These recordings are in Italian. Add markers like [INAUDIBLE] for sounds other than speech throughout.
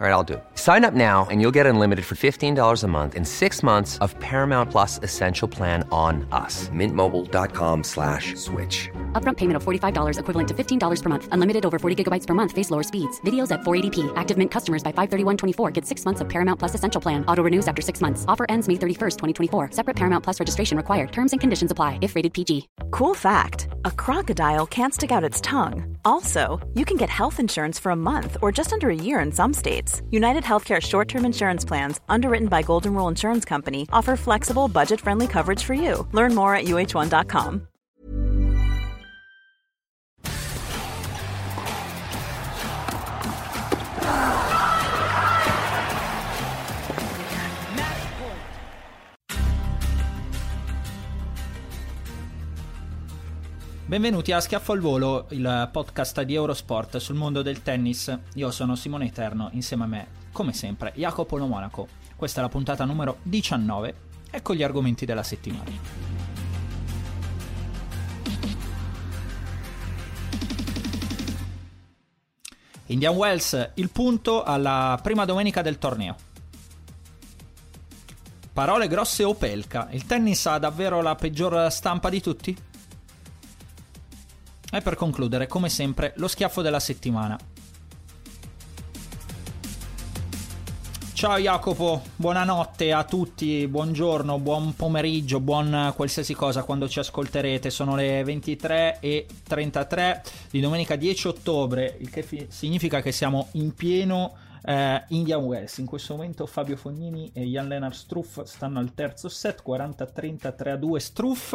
All right, I'll do it. Sign up now and you'll get unlimited for $15 a month in six months of Paramount Plus Essential Plan on us. Mintmobile.com slash switch. Upfront payment of $45 equivalent to $15 per month. Unlimited over 40 gigabytes per month. Face lower speeds. Videos at 480p. Active Mint customers by 531.24 get six months of Paramount Plus Essential Plan. Auto renews after six months. Offer ends May 31st, 2024. Separate Paramount Plus registration required. Terms and conditions apply if rated PG. Cool fact a crocodile can't stick out its tongue. Also, you can get health insurance for a month or just under a year in some states. United Healthcare short term insurance plans, underwritten by Golden Rule Insurance Company, offer flexible, budget friendly coverage for you. Learn more at uh1.com. Benvenuti a Schiaffo al Volo, il podcast di Eurosport sul mondo del tennis. Io sono Simone Eterno, insieme a me, come sempre, Jacopo Lo Monaco. Questa è la puntata numero 19. Ecco gli argomenti della settimana. Indian Wells, il punto alla prima domenica del torneo. Parole grosse Opelka. Il tennis ha davvero la peggior stampa di tutti? E per concludere, come sempre, lo schiaffo della settimana. Ciao Jacopo, buonanotte a tutti, buongiorno, buon pomeriggio, buon qualsiasi cosa quando ci ascolterete. Sono le 23.33 di domenica 10 ottobre, il che fi- significa che siamo in pieno eh, Indian Wells. In questo momento Fabio Fognini e Jan Lennart Struff stanno al terzo set, 40-33 a 2 Struff.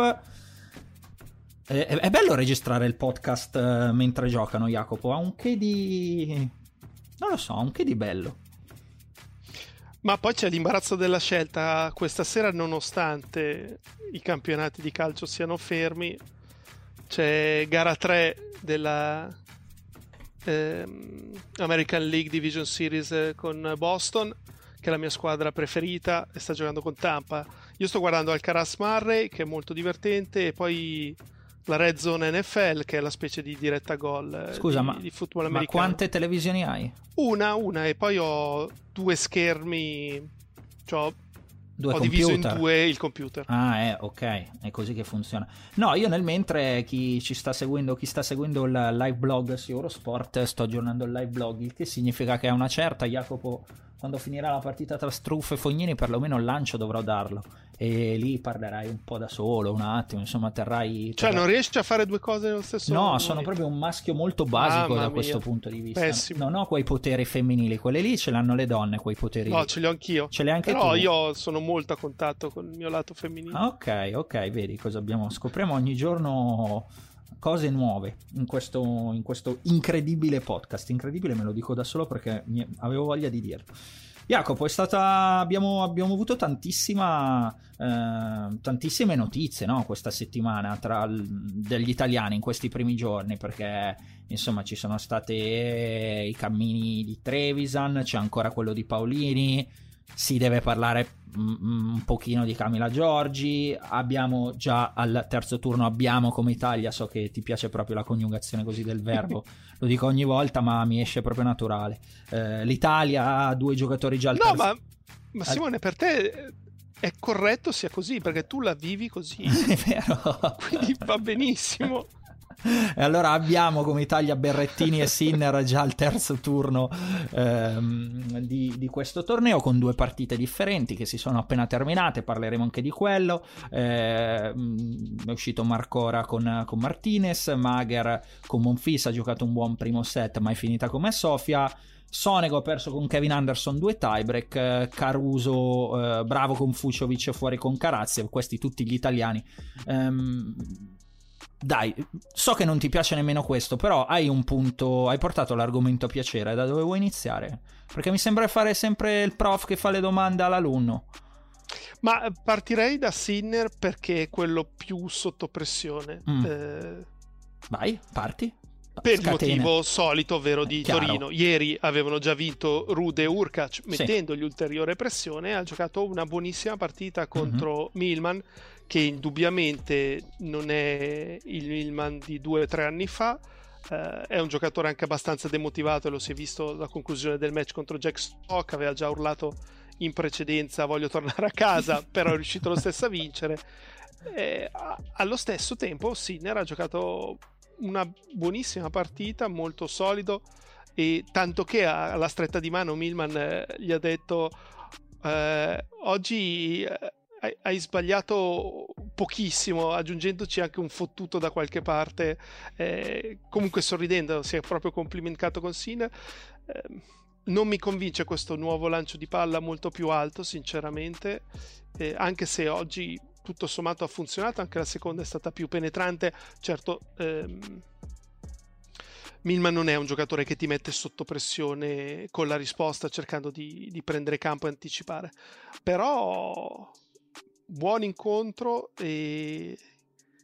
È, è, bello registrare il podcast uh, mentre giocano, Jacopo. Ha un che di. Non lo so, ha un che di bello. Ma poi c'è l'imbarazzo della scelta. Questa sera, nonostante i campionati di calcio siano fermi, c'è gara 3 della ehm, American League Division Series con Boston, che è la mia squadra preferita e sta giocando con Tampa. Io sto guardando Alcaraz Murray, che è molto divertente, e poi la Red Zone NFL, che è la specie di diretta gol eh, Scusa, di, ma, di football ma americano. quante televisioni hai? Una, una, e poi ho due schermi. Cioè, Due ho computer. diviso in due il computer. Ah, eh, ok, è così che funziona. No, io nel mentre chi ci sta seguendo, chi sta seguendo il live blog su Eurosport, sto aggiornando il live blog, il che significa che a una certa Jacopo quando finirà la partita tra Struff e Fognini perlomeno il lancio dovrò darlo e lì parlerai un po' da solo un attimo insomma terrai, Cioè terrai... non riesci a fare due cose nello stesso no momento? sono proprio un maschio molto basico Mamma da mia. questo punto di vista Pessimo. non ho quei poteri femminili quelli lì ce l'hanno le donne quei poteri No, ce li ho anch'io. ce li hai anche Però tu io sono molto a contatto con il mio lato femminile. Ah, ok ok vedi cosa abbiamo scopriamo ogni giorno cose nuove in questo, in questo incredibile podcast incredibile me lo dico da solo perché avevo voglia di dirlo Jacopo, stata. Abbiamo, abbiamo avuto tantissima, eh, tantissime notizie no, questa settimana tra l- degli italiani in questi primi giorni perché insomma ci sono stati i cammini di Trevisan, c'è ancora quello di Paolini, si deve parlare mm, un pochino di Camila Giorgi, abbiamo già al terzo turno abbiamo come Italia, so che ti piace proprio la coniugazione così del verbo, [LAUGHS] lo dico ogni volta ma mi esce proprio naturale. Eh, L'Italia ha due giocatori già al No, terzo ma, ma Simone, per te è corretto sia così, perché tu la vivi così. [LAUGHS] È vero. Quindi va benissimo. [LAUGHS] E allora abbiamo come Italia Berrettini e Sinner già al terzo turno ehm, di, di questo torneo con due partite differenti che si sono appena terminate, parleremo anche di quello. Ehm, è uscito Marcora con, con Martinez, Mager con Monfis ha giocato un buon primo set ma è finita come Sofia. Sonego ha perso con Kevin Anderson due tiebreak, eh, Caruso eh, bravo con Fuciovic fuori con Carazzi, questi tutti gli italiani. Ehm, dai, so che non ti piace nemmeno questo, però hai un punto, hai portato l'argomento a piacere, da dove vuoi iniziare? Perché mi sembra fare sempre il prof che fa le domande all'alunno. Ma partirei da Sinner perché è quello più sotto pressione. Mm. Eh, Vai, parti. per Scatena. il motivo solito, ovvero di Chiaro. Torino. Ieri avevano già vinto Rude e Urkac mettendogli ulteriore pressione. Ha giocato una buonissima partita contro Mhm. Milman, che indubbiamente non è il Milman di due o tre anni fa. Eh, è un giocatore anche abbastanza demotivato, e lo si è visto alla conclusione del match contro Jack Stock. Aveva già urlato in precedenza: Voglio tornare a casa, [LAUGHS] però è riuscito lo stesso a vincere. Eh, allo stesso tempo, Sinner ha giocato una buonissima partita, molto solido. E tanto che alla stretta di mano Milman eh, gli ha detto: eh, Oggi eh, hai, hai sbagliato pochissimo, aggiungendoci anche un fottuto da qualche parte. Eh, comunque sorridendo, si è proprio complimentato con Sinner. Eh, non mi convince questo nuovo lancio di palla molto più alto, sinceramente, eh, anche se oggi tutto sommato ha funzionato, anche la seconda è stata più penetrante. Certo, ehm, Milman non è un giocatore che ti mette sotto pressione con la risposta cercando di, di prendere campo e anticipare, però buon incontro e,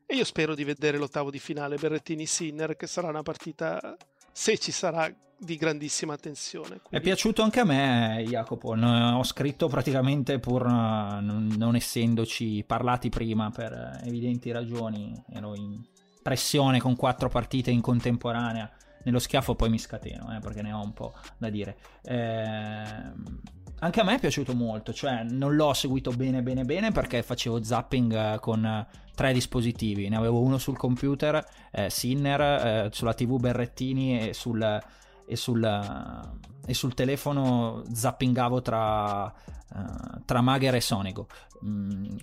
e io spero di vedere l'ottavo di finale Berrettini-Sinner che sarà una partita, se ci sarà, di grandissima tensione. È Quindi- piaciuto anche a me, Jacopo. Ho scritto praticamente pur eh, non, non essendoci parlati prima per eh, evidenti ragioni. Ero in pressione con quattro partite in contemporanea. Nello schiaffo poi mi scateno, eh, perché ne ho un po' da dire. Ehm, anche a me è piaciuto molto, cioè non l'ho seguito bene bene bene perché facevo zapping eh, con eh, tre dispositivi. Ne avevo uno sul computer, eh, Sinner, eh, sulla TV Berrettini e sul e sul, e sul telefono zappingavo tra, eh, tra Mager e Sonigo. Mm,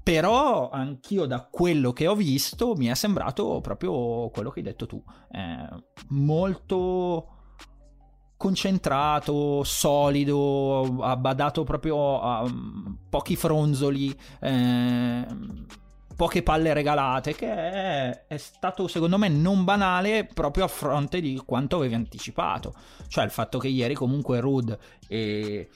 però anch'io da quello che ho visto mi è sembrato proprio quello che hai detto tu. Eh, molto concentrato, solido, ha badato proprio a pochi fronzoli, eh, poche palle regalate, che è, è stato secondo me non banale proprio a fronte di quanto avevi anticipato. Cioè il fatto che ieri comunque Rud e,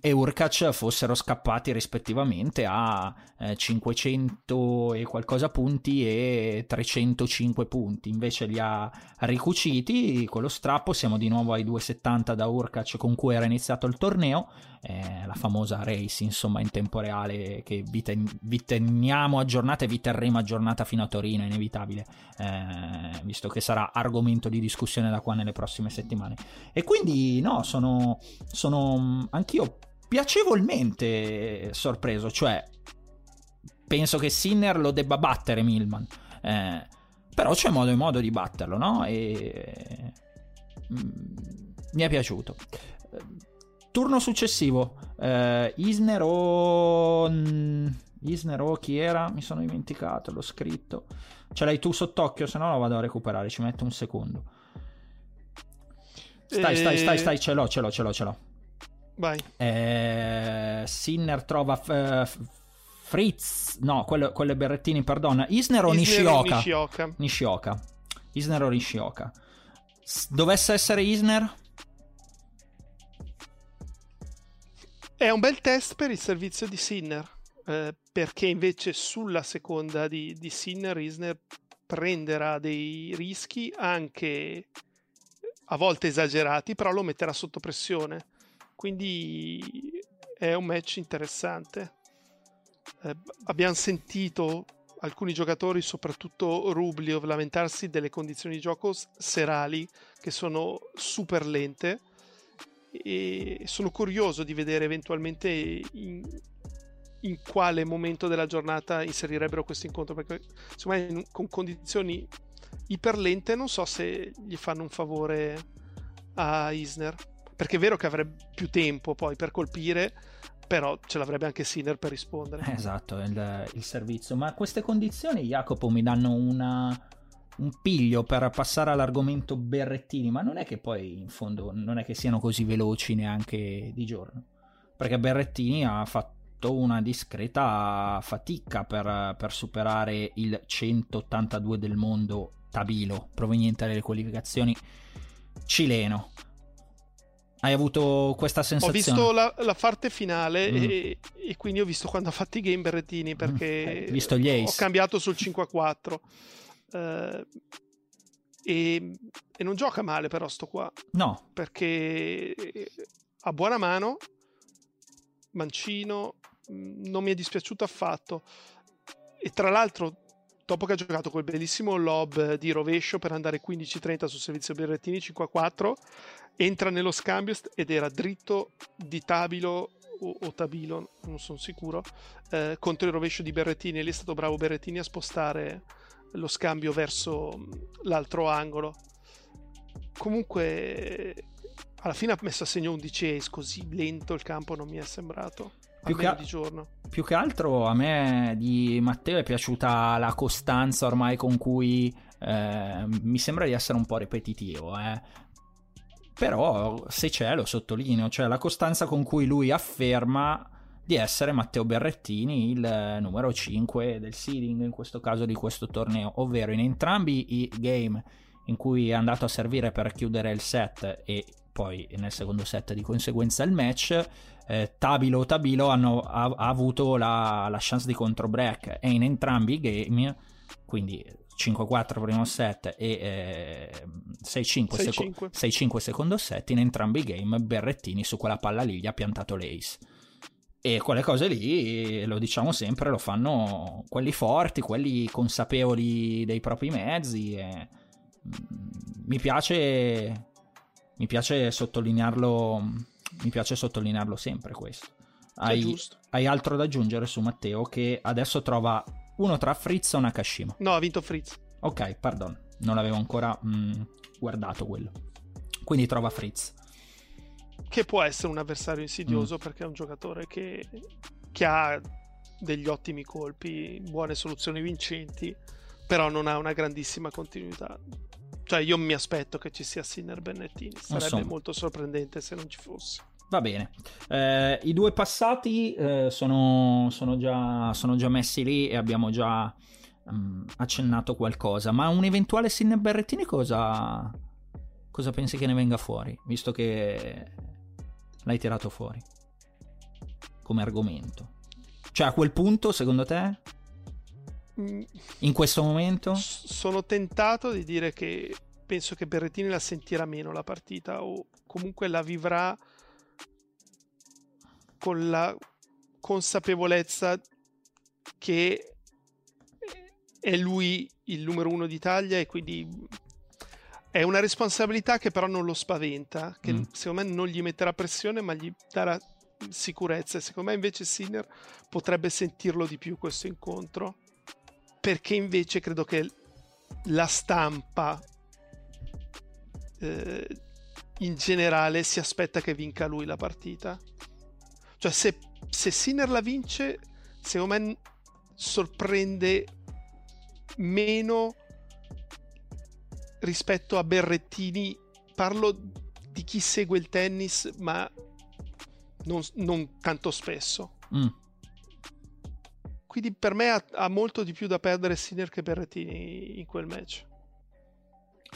e Urkac fossero scappati rispettivamente a eh, 500 e qualcosa punti e 305 punti. Invece li ha ricuciti. Con lo strappo siamo di nuovo ai 270 da Urkac con cui era iniziato il torneo eh, la famosa race insomma in tempo reale che vi, ten- vi teniamo aggiornata e vi terremo aggiornata fino a Torino è inevitabile eh, visto che sarà argomento di discussione da qua nelle prossime settimane. E quindi no sono, sono mh, anch'io piacevolmente sorpreso cioè penso che Sinner lo debba battere Milman eh, però c'è modo e modo di batterlo no? E mm, mi è piaciuto turno successivo. Eh, Isner o mm, Isner o chi era? Mi sono dimenticato l'ho scritto. Ce l'hai tu sott'occhio se no lo vado a recuperare ci metto un secondo. Stai stai stai stai ce l'ho ce l'ho ce l'ho ce l'ho. Vai. eh, Sinner trova eh, Fritz no quello, quello è Berrettini perdona. Isner o Isner Nishioka? Nishioka. Nishioka. Isner o Nishioka. S- dovesse essere Isner È un bel test per il servizio di Sinner, eh, perché invece sulla seconda di, di Sinner, Isner prenderà dei rischi anche a volte esagerati, però lo metterà sotto pressione. Quindi è un match interessante. Eh, abbiamo sentito alcuni giocatori, soprattutto Rubliov, lamentarsi delle condizioni di gioco serali che sono super lente e sono curioso di vedere eventualmente in, in quale momento della giornata inserirebbero questo incontro perché secondo me in- con condizioni iperlente non so se gli fanno un favore a Isner perché è vero che avrebbe più tempo poi per colpire però ce l'avrebbe anche Sinner per rispondere Esatto, il, il servizio. Ma queste condizioni, Jacopo, mi danno una, un piglio per passare all'argomento Berrettini, ma non è che poi in fondo non è che siano così veloci neanche di giorno. Perché Berrettini ha fatto una discreta fatica per, per superare il 182 del mondo Tabilo, proveniente dalle qualificazizioni cileno. Hai avuto questa ho sensazione? visto la, la parte finale Mm. e, e quindi ho visto quando ha fatto i game Berrettini perché Hai visto gli ho ace? cambiato sul 5 a 4 Eh, E, e non gioca male però sto qua. No. Perché ha buona mano, mancino, mm, non mi è dispiaciuto affatto. E tra l'altro, dopo che ha giocato quel bellissimo lob di rovescio per andare 15-30 sul servizio Berrettini 5-4, entra nello scambio ed era dritto di Tabilo o, o Tabilo, non sono sicuro, eh, contro il rovescio di Berrettini. E lì è stato bravo Berrettini a spostare lo scambio verso mm, l'altro angolo. Comunque, alla fine ha messo a segno 11 ace, così lento il campo non mi è sembrato. Più che, di giorno. più che altro a me di Matteo è piaciuta la costanza ormai con cui eh, mi sembra di essere un po' ripetitivo, eh. Però se c'è lo sottolineo, cioè la costanza con cui lui afferma di essere Matteo Berrettini il numero 5 del seeding in questo caso di questo torneo, ovvero in entrambi i game in cui è andato a servire per chiudere il set e poi nel secondo set di conseguenza il match, eh, Tabilo o Tabilo hanno, ha, ha avuto la, la, chance di contro break e in entrambi i game, quindi 5-4 primo set e eh, 6-5, seco- 6-5 secondo set, in entrambi i game Berrettini su quella palla lì gli ha piantato l'ace. E quelle cose lì, lo diciamo sempre, lo fanno quelli forti, quelli consapevoli dei propri mezzi. E mm, mi piace, mi piace sottolinearlo, mi piace sottolinearlo sempre questo. Hai, hai, altro da aggiungere su Matteo che adesso trova uno tra Fritz e Nakashima. No, ha vinto Fritz. Ok, pardon, non l'avevo ancora mh, guardato quello. Quindi trova Fritz che può essere un avversario insidioso mm. perché è un giocatore che, che, ha degli ottimi colpi, buone soluzioni vincenti, però non ha una grandissima continuità. Cioè io mi aspetto che ci sia Sinner Bennettini, sarebbe so. molto sorprendente se non ci fosse. Va bene, eh, i due passati eh, sono, sono, già, sono, già, messi lì e abbiamo già um, accennato qualcosa, ma un eventuale Sinner Berrettini cosa, cosa pensi che ne venga fuori? Visto che l'hai tirato fuori come argomento. Cioè a quel punto, secondo te, mm. in questo momento? Sono tentato di dire che penso che Berrettini la sentirà meno la partita o comunque la vivrà con la consapevolezza che è lui il numero uno d'Italia e quindi è una responsabilità che però non lo spaventa, che mm. secondo me non gli metterà pressione, ma gli darà sicurezza. E secondo me invece Sinner potrebbe sentirlo di più questo incontro, perché invece credo che la stampa eh, in generale si aspetta che vinca lui la partita. Cioè se, se Sinner la vince, secondo me sorprende meno rispetto a Berrettini, parlo di chi segue il tennis, ma non, non tanto spesso. Mm. Quindi per me ha, ha, molto di più da perdere Sinner che Berrettini in quel match.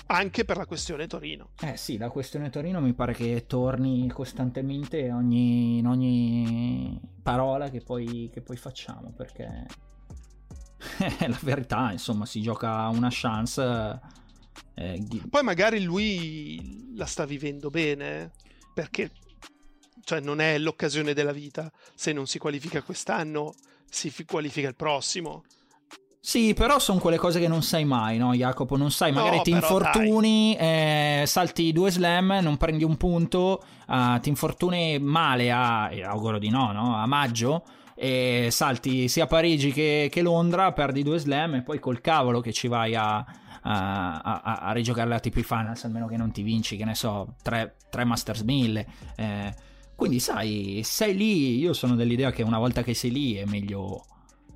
Anche per la questione Torino. Eh sì, la questione Torino mi pare che torni costantemente ogni, in ogni parola che poi, che poi facciamo, perché [LAUGHS] la verità, insomma, si gioca una chance eh, Poi magari lui la sta vivendo bene, perché cioè, non è l'occasione della vita. Se non si qualifica quest'anno, si qualifica il prossimo. Sì, però sono quelle cose che non sai mai, no, Jacopo? Non sai, magari no, ti infortuni, eh, salti due slam, non prendi un punto, uh, ti infortuni male a, e auguro di no, no? A maggio, e salti sia Parigi che, che Londra, perdi due slam e poi col cavolo che ci vai a, a, a, a rigiocare la TP Finals, almeno che non ti vinci, che ne so, 3, Masters 1000. Eh, quindi sai, sei lì, io sono dell'idea che una volta che sei lì è meglio,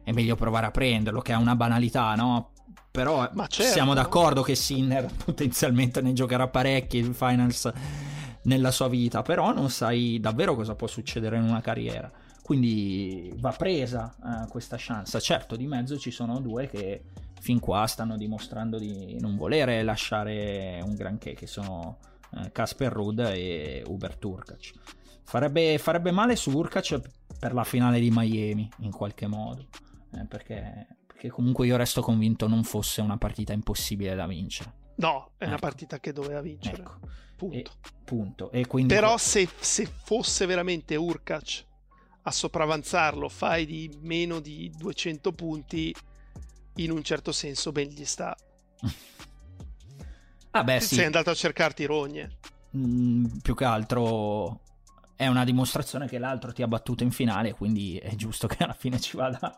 è meglio provare a prenderlo, che è una banalità, no? Però certo. siamo d'accordo che Sinner [LAUGHS] potenzialmente ne giocherà parecchi in finals nella sua vita, però non sai davvero cosa può succedere in una carriera. Quindi va presa eh, questa chance. Certo, di mezzo ci sono due che fin qua stanno dimostrando di non volere lasciare un granché, che sono Casper eh, Rudd e Uber Turkac. Farebbe, farebbe, male su Urkac per la finale di Miami, in qualche modo, eh, perché, perché comunque io resto convinto non fosse una partita impossibile da vincere. No, è ecco. una partita che doveva vincere. Ecco. Punto. E, punto. E quindi... Però se, se, fosse veramente Urkac a sopravanzarlo, fai di meno di 200 punti, in un certo senso ben gli sta. ah beh, sì. Sei andato a cercarti rogne. Mm, più che altro è una dimostrazione che l'altro ti ha battuto in finale, quindi è giusto che alla fine ci vada,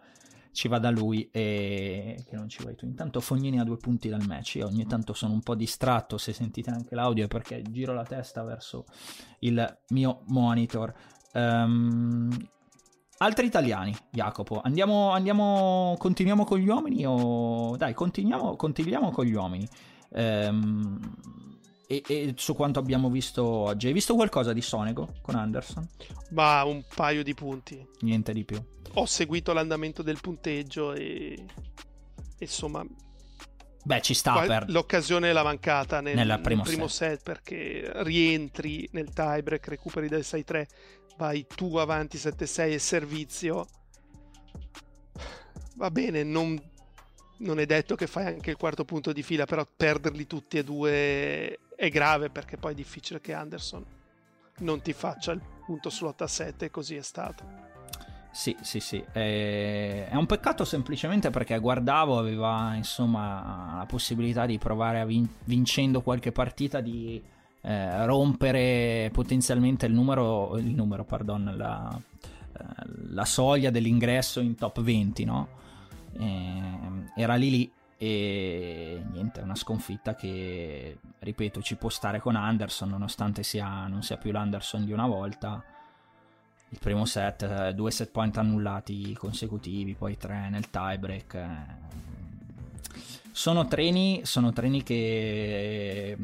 ci vada lui e che non ci vai tu. Intanto Fognini ha due punti dal match. Io ogni tanto sono un po' distratto, se sentite anche l'audio, perché giro la testa verso il mio monitor. Um, altri italiani, Jacopo. Andiamo, andiamo, continuiamo con gli uomini o... Dai, continuiamo, continuiamo con gli uomini. Um, e, e, su quanto abbiamo visto oggi. Hai visto qualcosa di Sonego con Anderson? Ma un paio di punti. Niente di più. Ho seguito l'andamento del punteggio e insomma Beh, ci sta per... L'occasione l'ha mancata nel, Nella primo, nel primo set. set. perché rientri nel tiebreak, recuperi del 6-3, vai tu avanti 7-6 e servizio. Va bene, non, non, è detto che fai anche il quarto punto di fila, però perderli tutti e due è grave perché poi è difficile che Anderson non ti faccia il punto sull'8-7 e così è stato. Sì, sì, sì. È un peccato semplicemente perché guardavo, aveva insomma la possibilità di provare a vin- vincendo qualche partita di eh, rompere potenzialmente il numero, il numero, pardon, la, eh, la soglia dell'ingresso in top 20, no? E, era lì lì e niente, una sconfitta che, ripeto, ci può stare con Anderson nonostante sia, non sia più l'Anderson di una volta il primo set, due set point annullati consecutivi, poi tre nel tiebreak. Sono treni, sono treni che,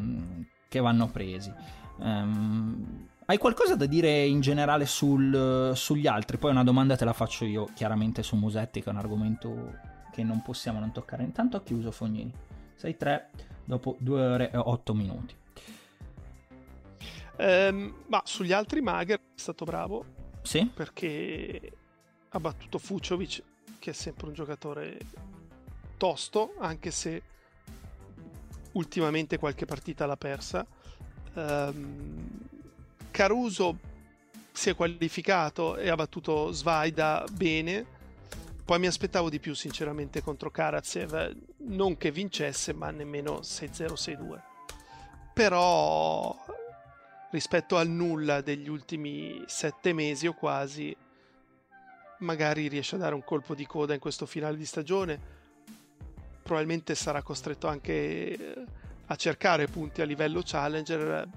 che vanno presi. Um, hai qualcosa da dire in generale sul, sugli altri? Poi una domanda te la faccio io, chiaramente su Musetti, che è un argomento che non possiamo non toccare. Intanto ho chiuso Fognini. 6-3 dopo 2 ore e 8 minuti. Um, ma sugli altri Mager è stato bravo sì? Perché ha battuto Fuciovic, che è sempre un giocatore tosto, anche se ultimamente qualche partita l'ha persa. Um, Caruso si è qualificato e ha battuto Svaida bene. Poi mi aspettavo di più, sinceramente, contro Karatsev. Non che vincesse, ma nemmeno 6-0-6-2. Però rispetto al nulla degli ultimi sette mesi o quasi, magari riesce a dare un colpo di coda in questo finale di stagione. Probabilmente sarà costretto anche a cercare punti a livello challenger.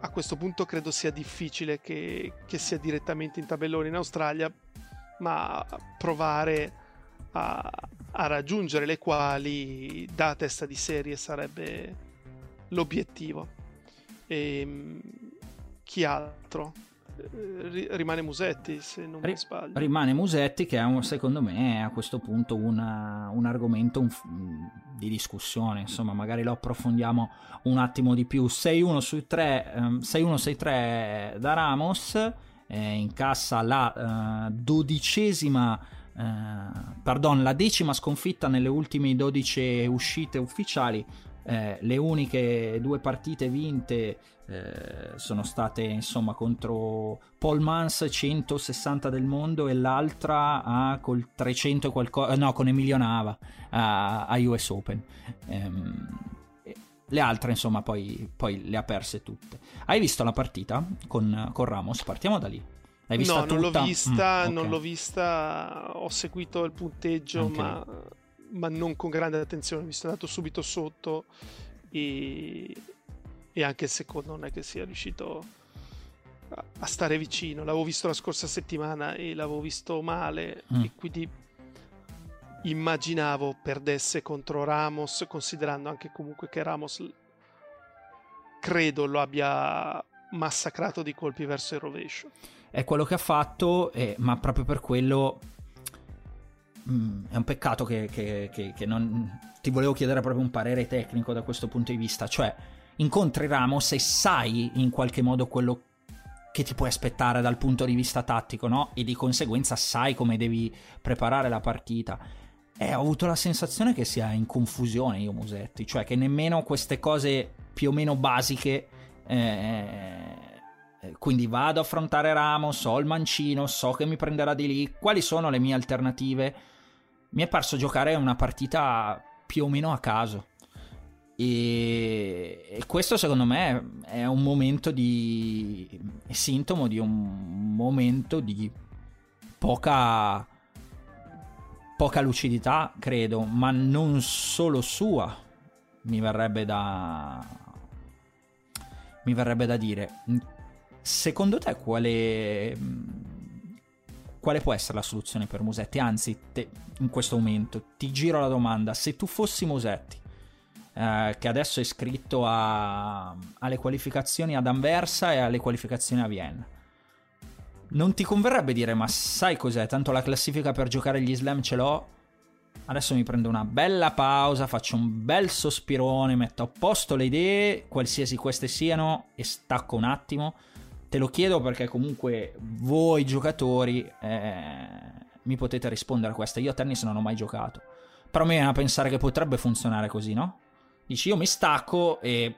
A questo punto credo sia difficile che, che sia direttamente in tabellone in Australia, ma provare a, a raggiungere le quali da testa di serie sarebbe l'obiettivo. E ehm, chi altro? Rimane Musetti, se non mi sbaglio. Rimane Musetti, che è un, secondo me a questo punto una, un argomento un, di discussione. Insomma, magari lo approfondiamo un attimo di più. 6-1 su 3, um, 6-1-6-3 da Ramos. Eh, incassa la uh, dodicesima. Uh, pardon, la decima sconfitta nelle ultime 12 uscite ufficiali eh, le uniche due partite vinte eh, sono state insomma contro Paul Mans 160 del mondo e l'altra ah, col 300 e qualcosa no con Emilio Nava a, a US Open. Ehm, le altre insomma poi, poi, le ha perse tutte. Hai visto la partita con, con Ramos? Partiamo da lì. L'hai vista no, tutta? non l'ho vista, mm, okay. non l'ho vista, ho seguito il punteggio, ma ma non con grande attenzione, mi sono andato subito sotto e, e, anche il secondo non è che sia riuscito a, a, stare vicino. L'avevo visto la scorsa settimana e l'avevo visto male mm. e quindi immaginavo perdesse contro Ramos, considerando anche comunque che Ramos credo lo abbia massacrato di colpi verso il rovescio. È quello che ha fatto, eh, ma proprio per quello Mm, è un peccato che, che, che, che, non... Ti volevo chiedere proprio un parere tecnico da questo punto di vista, cioè incontri Ramos e sai in qualche modo quello che ti puoi aspettare dal punto di vista tattico, no? E di conseguenza sai come devi preparare la partita. E ho avuto la sensazione che sia in confusione io Musetti, cioè che nemmeno queste cose più o meno basiche... Eh, quindi vado a affrontare Ramos, ho il mancino, so che mi prenderà di lì, quali sono le mie alternative? Mi è parso giocare una partita più o meno a caso. E, e questo secondo me è un momento di... è sintomo di un momento di poca poca lucidità, credo, ma non solo sua, mi verrebbe da mi verrebbe da dire. Secondo te quale quale può essere la soluzione per Musetti? Anzi, te, in questo momento ti giro la domanda, se tu fossi Musetti eh, che adesso è iscritto a, alle qualificazioni ad Anversa e alle qualificazioni a Vienna. Non ti converrebbe dire, ma sai cos'è? Tanto la classifica per giocare gli slam ce l'ho. Adesso mi prendo una bella pausa, faccio un bel sospirone, metto a posto le idee, qualsiasi queste siano, e stacco un attimo. Te lo chiedo perché comunque voi giocatori eh, mi potete rispondere a questa. Io a tennis non ho mai giocato. Però mi viene a pensare che potrebbe funzionare così, no? Dici io mi stacco e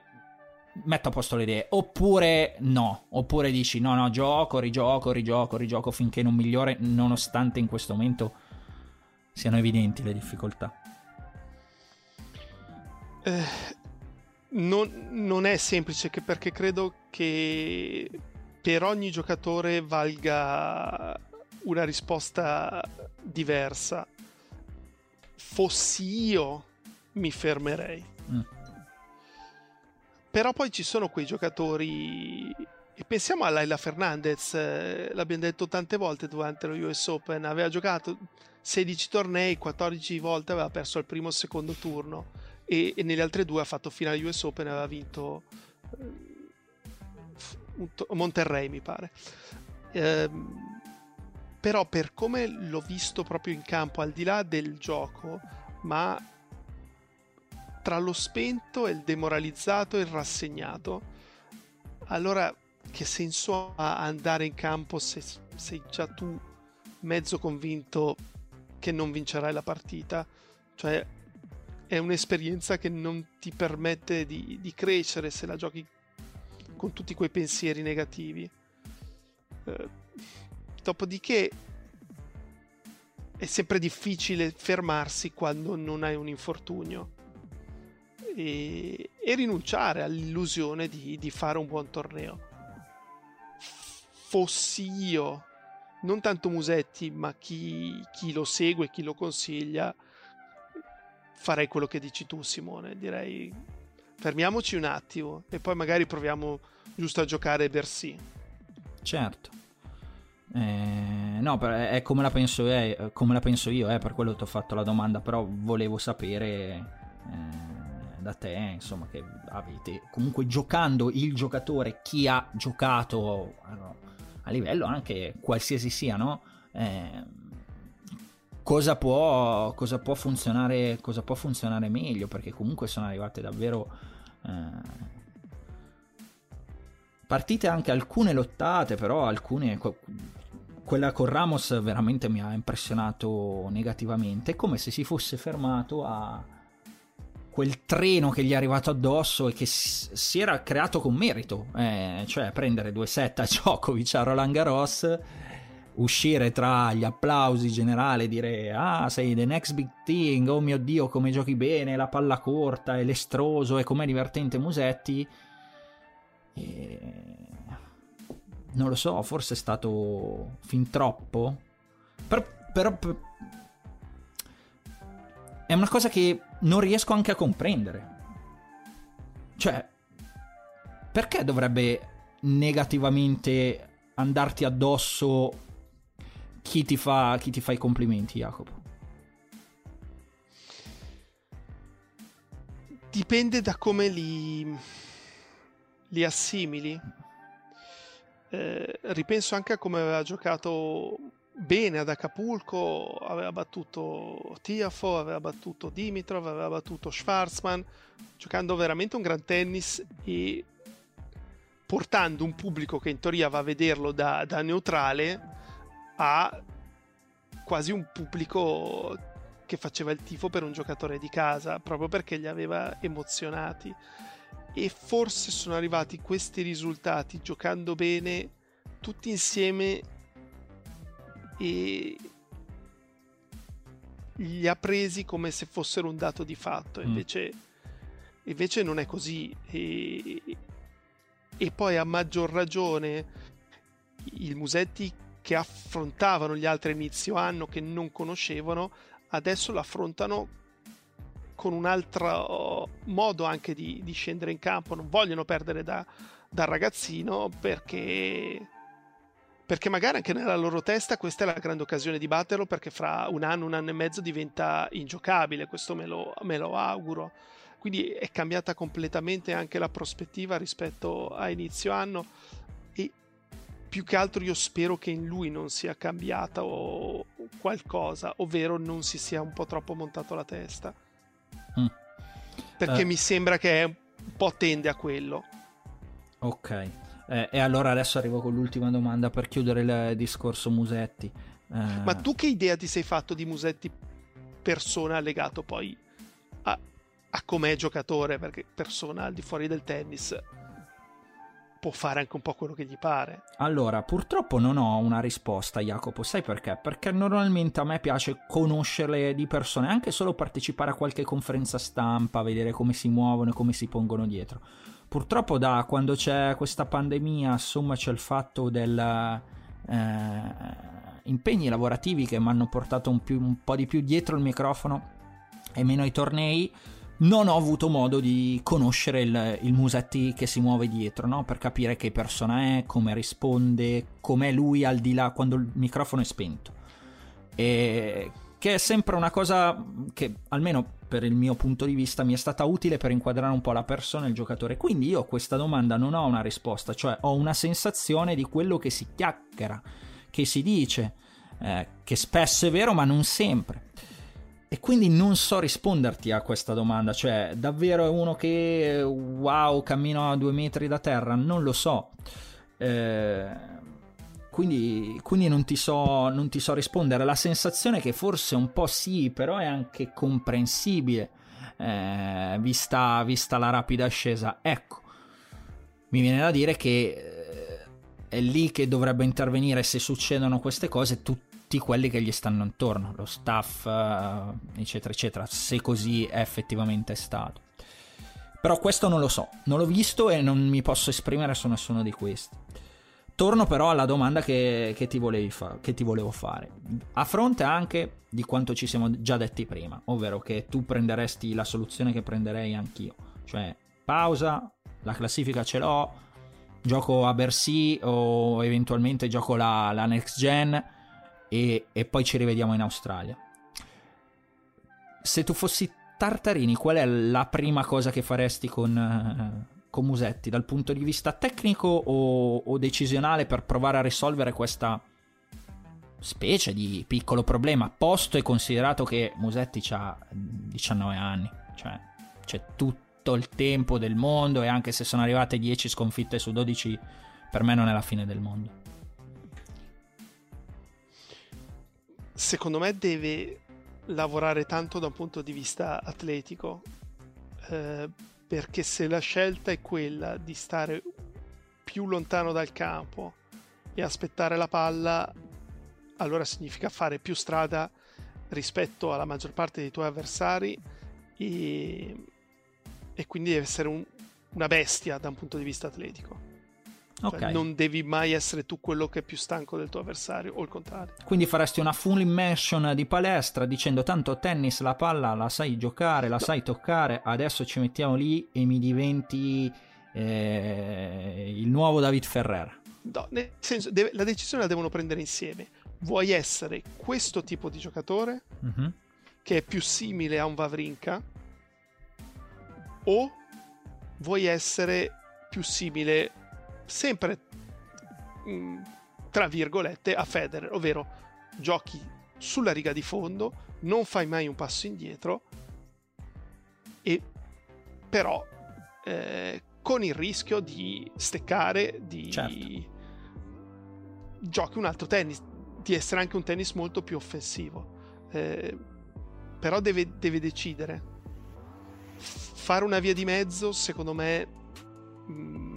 metto a posto le idee. Oppure no. Oppure dici no, no, gioco, rigioco, rigioco, rigioco finché non migliore, nonostante in questo momento siano evidenti le difficoltà. Eh, non, non, è semplice perché credo che per ogni giocatore valga una risposta diversa. Fossi io, mi fermerei. Mm. Però poi ci sono quei giocatori. E pensiamo a Laila Fernandez, eh, l'abbiamo detto tante volte durante lo US Open. Aveva giocato 16 tornei, 14 volte aveva perso al primo e secondo turno. E, e nelle altre due ha fatto finale US Open e aveva vinto eh, Monterrey, mi pare. Eh, però per come l'ho visto proprio in campo, al di là del gioco, ma tra lo spento e il demoralizzato e il rassegnato, allora che senso ha andare in campo se sei già tu mezzo convinto che non vincerai la partita? Cioè è un'esperienza che non ti permette di, di crescere se la giochi con tutti quei pensieri negativi. Eh, dopodiché è sempre difficile fermarsi quando non hai un infortunio e, e rinunciare all'illusione di, di fare un buon torneo. Fossi io, non tanto Musetti, ma chi, chi lo segue, chi lo consiglia, farei quello che dici tu, Simone. Direi fermiamoci un attimo e poi magari proviamo giusto a giocare Bercy. Certo. Eh, no, è come la penso, eh, come la penso io, eh, per quello ti ho fatto la domanda, però volevo sapere eh, da te, insomma, che avete comunque giocando il giocatore, chi ha giocato a livello anche qualsiasi sia, no? Eh, cosa, può, cosa, può funzionare, cosa può funzionare meglio? Perché comunque sono arrivate davvero eh, partite anche alcune lottate, però alcune quella con Ramos veramente mi ha impressionato negativamente, come se si fosse fermato a quel treno che gli è arrivato addosso e che si era creato con merito, eh, cioè prendere due set a [LAUGHS] Djokovic a Roland Garros, uscire tra gli applausi generali dire ah sei the next big thing, oh mio dio come giochi bene, la palla corta, è l'estroso e com'è divertente Musetti. E... Non lo so, forse è stato fin troppo. Però, però è una cosa che non riesco anche a comprendere. Cioè, perché dovrebbe negativamente andarti addosso chi ti fa, chi ti fa i complimenti, Jacopo? Dipende da come li, li assimili. Eh, ripenso anche a come aveva giocato bene ad Acapulco, aveva battuto Tiafo, aveva battuto Dimitrov, aveva battuto Schwarzman, giocando veramente un gran tennis e portando un pubblico che in teoria va a vederlo da, da neutrale a quasi un pubblico che faceva il tifo per un giocatore di casa, proprio perché li aveva emozionati. E forse sono arrivati questi risultati giocando bene tutti insieme e li ha presi come se fossero un dato di fatto. Mm. Invece, invece non è così. E, e poi a maggior ragione il Musetti che affrontavano gli altri inizio anno che non conoscevano, adesso l'affrontano con un altro modo anche di, di scendere in campo. Non vogliono perdere da, dal ragazzino perché perché magari anche nella loro testa questa è la grande occasione di batterlo perché fra un anno, un anno e mezzo diventa ingiocabile, questo me lo, me lo auguro. Quindi è cambiata completamente anche la prospettiva rispetto a inizio anno e più che altro io spero che in lui non sia cambiata o qualcosa, ovvero non si sia un po' troppo montato la testa. Mm. Perché uh. mi sembra che un po' tende a quello. Ok. Eh, e allora adesso arrivo con l'ultima domanda per chiudere il discorso Musetti. Eh... Ma tu che idea ti sei fatto di Musetti persona legato poi a, a com'è giocatore, perché persona al di fuori del tennis può fare anche un po' quello che gli pare. Allora, purtroppo non ho una risposta, Jacopo. Sai perché? Perché normalmente a me piace conoscerle di persone, anche solo partecipare a qualche conferenza stampa, vedere come si muovono e come si pongono dietro. Purtroppo da quando c'è questa pandemia, insomma, c'è il fatto del... Eh, impegni lavorativi che mi hanno portato un, più, un po' di più dietro il microfono e meno ai tornei non ho avuto modo di conoscere il, il Musetti che si muove dietro, no? per capire che persona è, come risponde, com'è lui al di là quando il microfono è spento. E che è sempre una cosa che, almeno per il mio punto di vista, mi è stata utile per inquadrare un po' la persona e il giocatore. Quindi io a questa domanda non ho una risposta, cioè ho una sensazione di quello che si chiacchiera, che si dice, eh, che spesso è vero ma non sempre. E quindi non so risponderti a questa domanda, cioè davvero è uno che wow cammina a due metri da terra? Non lo so. Eh, quindi, quindi non, ti so, non ti so rispondere. La sensazione è che forse un po' sì, però è anche comprensibile, eh, vista, vista la rapida ascesa. Ecco, mi viene da dire che eh, è lì che dovrebbe intervenire se succedono queste cose tutti quelli che gli stanno intorno, lo staff, eh, eccetera, eccetera, se così è effettivamente stato. Però questo non lo so, non l'ho visto e non mi posso esprimere su nessuno di questi. Torno però alla domanda che, che, ti fa- che, ti volevo fare, a fronte anche di quanto ci siamo già detti prima, ovvero che tu prenderesti la soluzione che prenderei anch'io, cioè pausa, la classifica ce l'ho, gioco a Bercy o eventualmente gioco la, la next gen e, e poi ci rivediamo in Australia. Se tu fossi Tartarini, qual è la prima cosa che faresti con, con Musetti dal punto di vista tecnico o, o, decisionale per provare a risolvere questa specie di piccolo problema, posto e considerato che Musetti ha 19 anni, cioè c'è tutto il tempo del mondo e anche se sono arrivate 10 sconfitte su 12 per me non è la fine del mondo. secondo me deve lavorare tanto da un punto di vista atletico, eh, perché se la scelta è quella di stare più lontano dal campo e aspettare la palla, allora significa fare più strada rispetto alla maggior parte dei tuoi avversari e, e quindi essere un, una bestia da un punto di vista atletico. Cioè, okay. non devi mai essere tu quello che è più stanco del tuo avversario o il contrario. Quindi faresti una full immersion di palestra dicendo tanto tennis la palla la sai giocare, la no. sai toccare, adesso ci mettiamo lì e mi diventi eh, il nuovo David Ferrer. No, nel senso, deve, la decisione la devono prendere insieme. Vuoi essere questo tipo di giocatore mm-hmm. che è più simile a un Vavrinka o vuoi essere più simile sempre mm, tra virgolette a Federer, ovvero giochi sulla riga di fondo, non fai mai un passo indietro e però eh, con il rischio di steccare, di certo. giochi un altro tennis, di essere anche un tennis molto più offensivo. Eh, però deve, deve decidere. Fare una via di mezzo, secondo me, mh, mm,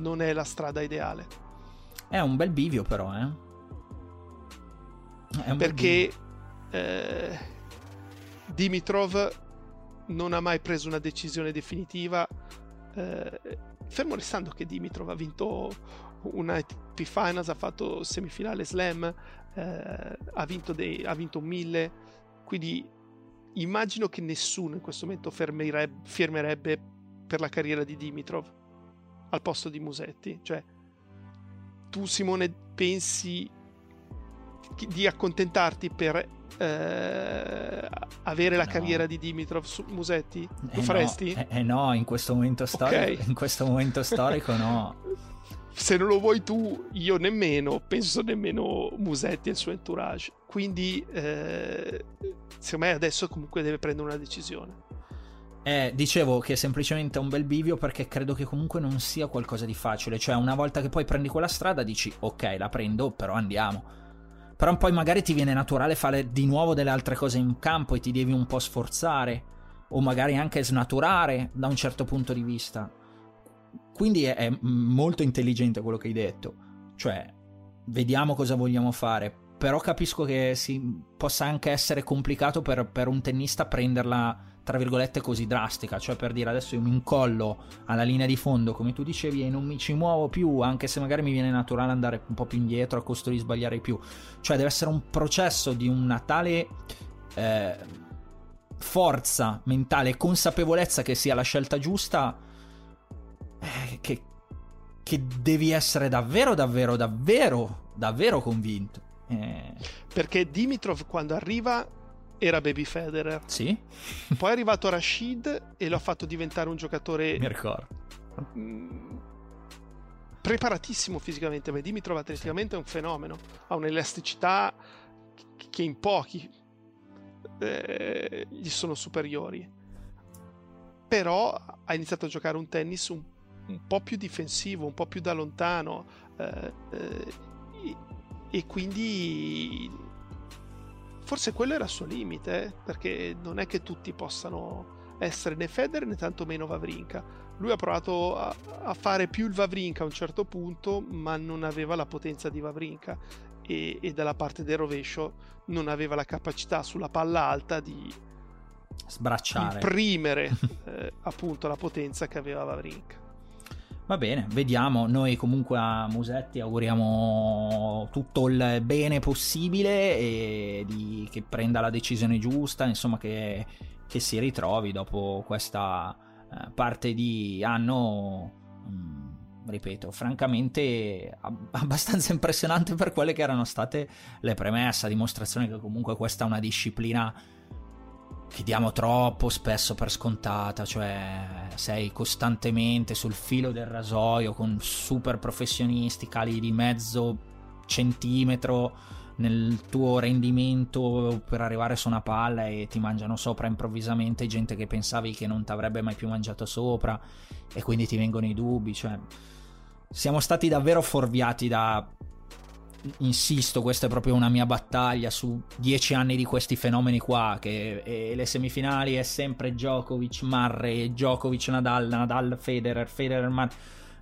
non è la strada ideale. È un bel bivio, però, eh. Perché eh, Dimitrov non ha mai preso una decisione definitiva. Eh, fermo restando che Dimitrov ha vinto una ATP Finals, ha fatto semifinale slam, eh, ha, vinto dei, ha vinto un mille, quindi immagino che nessuno in questo momento fermerebbe, fermerebbe per la carriera di Dimitrov al posto di Musetti. Cioè, tu Simone pensi di accontentarti per eh, avere la no. carriera di Dimitrov su Musetti? Lo eh faresti? No. Eh, eh, no, in questo momento storico, okay. in questo momento storico no. Se non lo vuoi tu, io nemmeno, penso nemmeno Musetti e il suo entourage. Quindi, eh, secondo me adesso comunque deve prendere una decisione. Eh, dicevo che è semplicemente un bel bivio perché credo che comunque non sia qualcosa di facile. Cioè, una volta che poi prendi quella strada, dici ok, la prendo, però andiamo. Però poi magari ti viene naturale fare di nuovo delle altre cose in campo e ti devi un po' sforzare. O magari anche snaturare da un certo punto di vista. Quindi è, è molto intelligente quello che hai detto. Cioè, vediamo cosa vogliamo fare. Però capisco che si, possa anche essere complicato per, per un tennista prenderla tra virgolette così drastica, cioè per dire adesso io mi incollo alla linea di fondo come tu dicevi e non mi ci muovo più, anche se magari mi viene naturale andare un po' più indietro a costo di sbagliare più, cioè deve essere un processo di una tale eh, forza mentale consapevolezza che sia la scelta giusta eh, che, che devi essere davvero davvero davvero davvero convinto. Eh... Perché Dimitrov quando arriva era Baby Federer. Sì. [LAUGHS] Poi è arrivato Rashid e lo ha fatto diventare un giocatore. Mi ricordo. Mm, preparatissimo fisicamente, ma Dimitrov atleticamente è un fenomeno. Ha un'elasticità che in pochi eh, gli sono superiori. Però ha iniziato a giocare un tennis un, un po' più difensivo, un po' più da lontano. Eh, eh, e quindi forse quello era il suo limite, eh, perché non è che tutti possano essere né Federer né tantomeno Vavrinka. Lui ha provato a, a, fare più il Vavrinka a un certo punto, ma non aveva la potenza di Vavrinka e, e dalla parte del rovescio non aveva la capacità sulla palla alta di sbracciare, imprimere [LAUGHS] eh, appunto la potenza che aveva Vavrinka. Va bene, vediamo. Noi comunque a Musetti auguriamo tutto il bene possibile e di, che prenda la decisione giusta, insomma che, che si ritrovi dopo questa eh, parte di anno, mh, mm, ripeto, francamente [LAUGHS] abbastanza impressionante per quelle che erano state le premesse, a dimostrazione che comunque questa è una disciplina che diamo troppo spesso per scontata, cioè sei costantemente sul filo del rasoio con super professionisti, cali di mezzo centimetro nel tuo rendimento per arrivare su una palla e ti mangiano sopra improvvisamente gente che pensavi che non ti avrebbe mai più mangiato sopra e quindi ti vengono i dubbi, cioè siamo stati davvero forviati da insisto, questa è proprio una mia battaglia su dieci anni di questi fenomeni qua, che le semifinali è sempre Djokovic, Murray, Djokovic, Nadal, Nadal, Federer, Federer, Murray.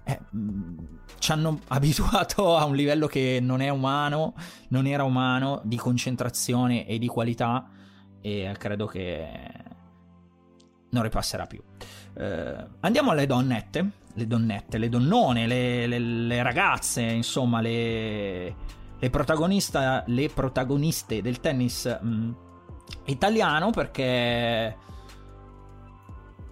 Eh, mm, ci hanno [LAUGHS] abituato a un livello che non è umano, non era umano, di concentrazione e di qualità e credo che non ripasserà più. Eh, andiamo alle donnette, le donnette, le donnone, le, le, le ragazze, insomma, le, le, le protagoniste del tennis mh, mm, italiano perché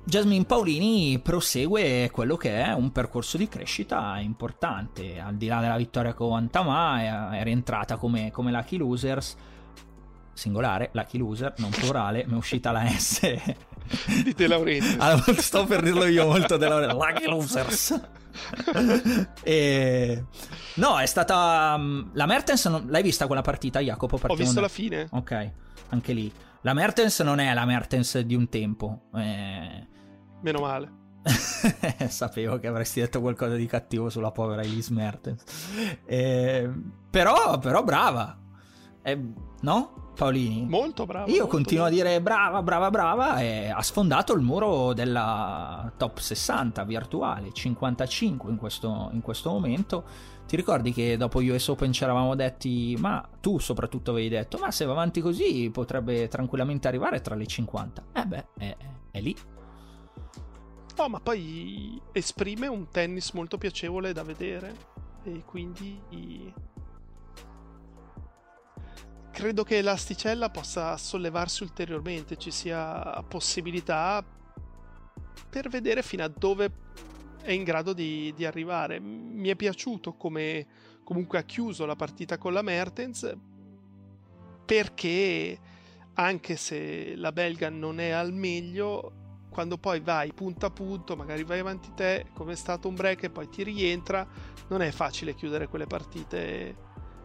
Jasmine Paolini prosegue quello che è un percorso di crescita importante, al di là della vittoria con Antama è, è rientrata come, come Lucky Losers singolare, Lucky Loser, non plurale, mi è uscita la S. [LAUGHS] Di De Laurentiis. [LAUGHS] Allora, sto per dirlo io molto De Laurentiis. Lucky Losers. [LAUGHS] e... No, è stata... Mm, la Mertens, non... l'hai vista quella partita, Jacopo? Ho visto la fine. Ok, anche lì. La Mertens non è la Mertens di un tempo. Eh... Meno male. Sapevo che avresti detto qualcosa di cattivo sulla povera Elise Mertens. Eh... Però, però brava. Eh, no? Paolini. Molto brava. Io molto continuo brava. a dire brava, brava, brava e ha sfondato il muro della top 60 virtuale, 55 in questo, in questo momento. Ti ricordi che dopo US Open ci eravamo detti, ma tu soprattutto avevi detto, ma se va avanti così potrebbe tranquillamente arrivare tra le 50. Eh beh, è, è lì. No, ma poi esprime un tennis molto piacevole da vedere e quindi credo che l'asticella possa sollevarsi ulteriormente, ci sia possibilità per vedere fino a dove è in grado di, di arrivare. Mi è piaciuto come comunque ha chiuso la partita con la Mertens perché anche se la belga non è al meglio quando poi vai punto a punto, magari vai avanti te, come è stato un break e poi ti rientra, non è facile chiudere quelle partite,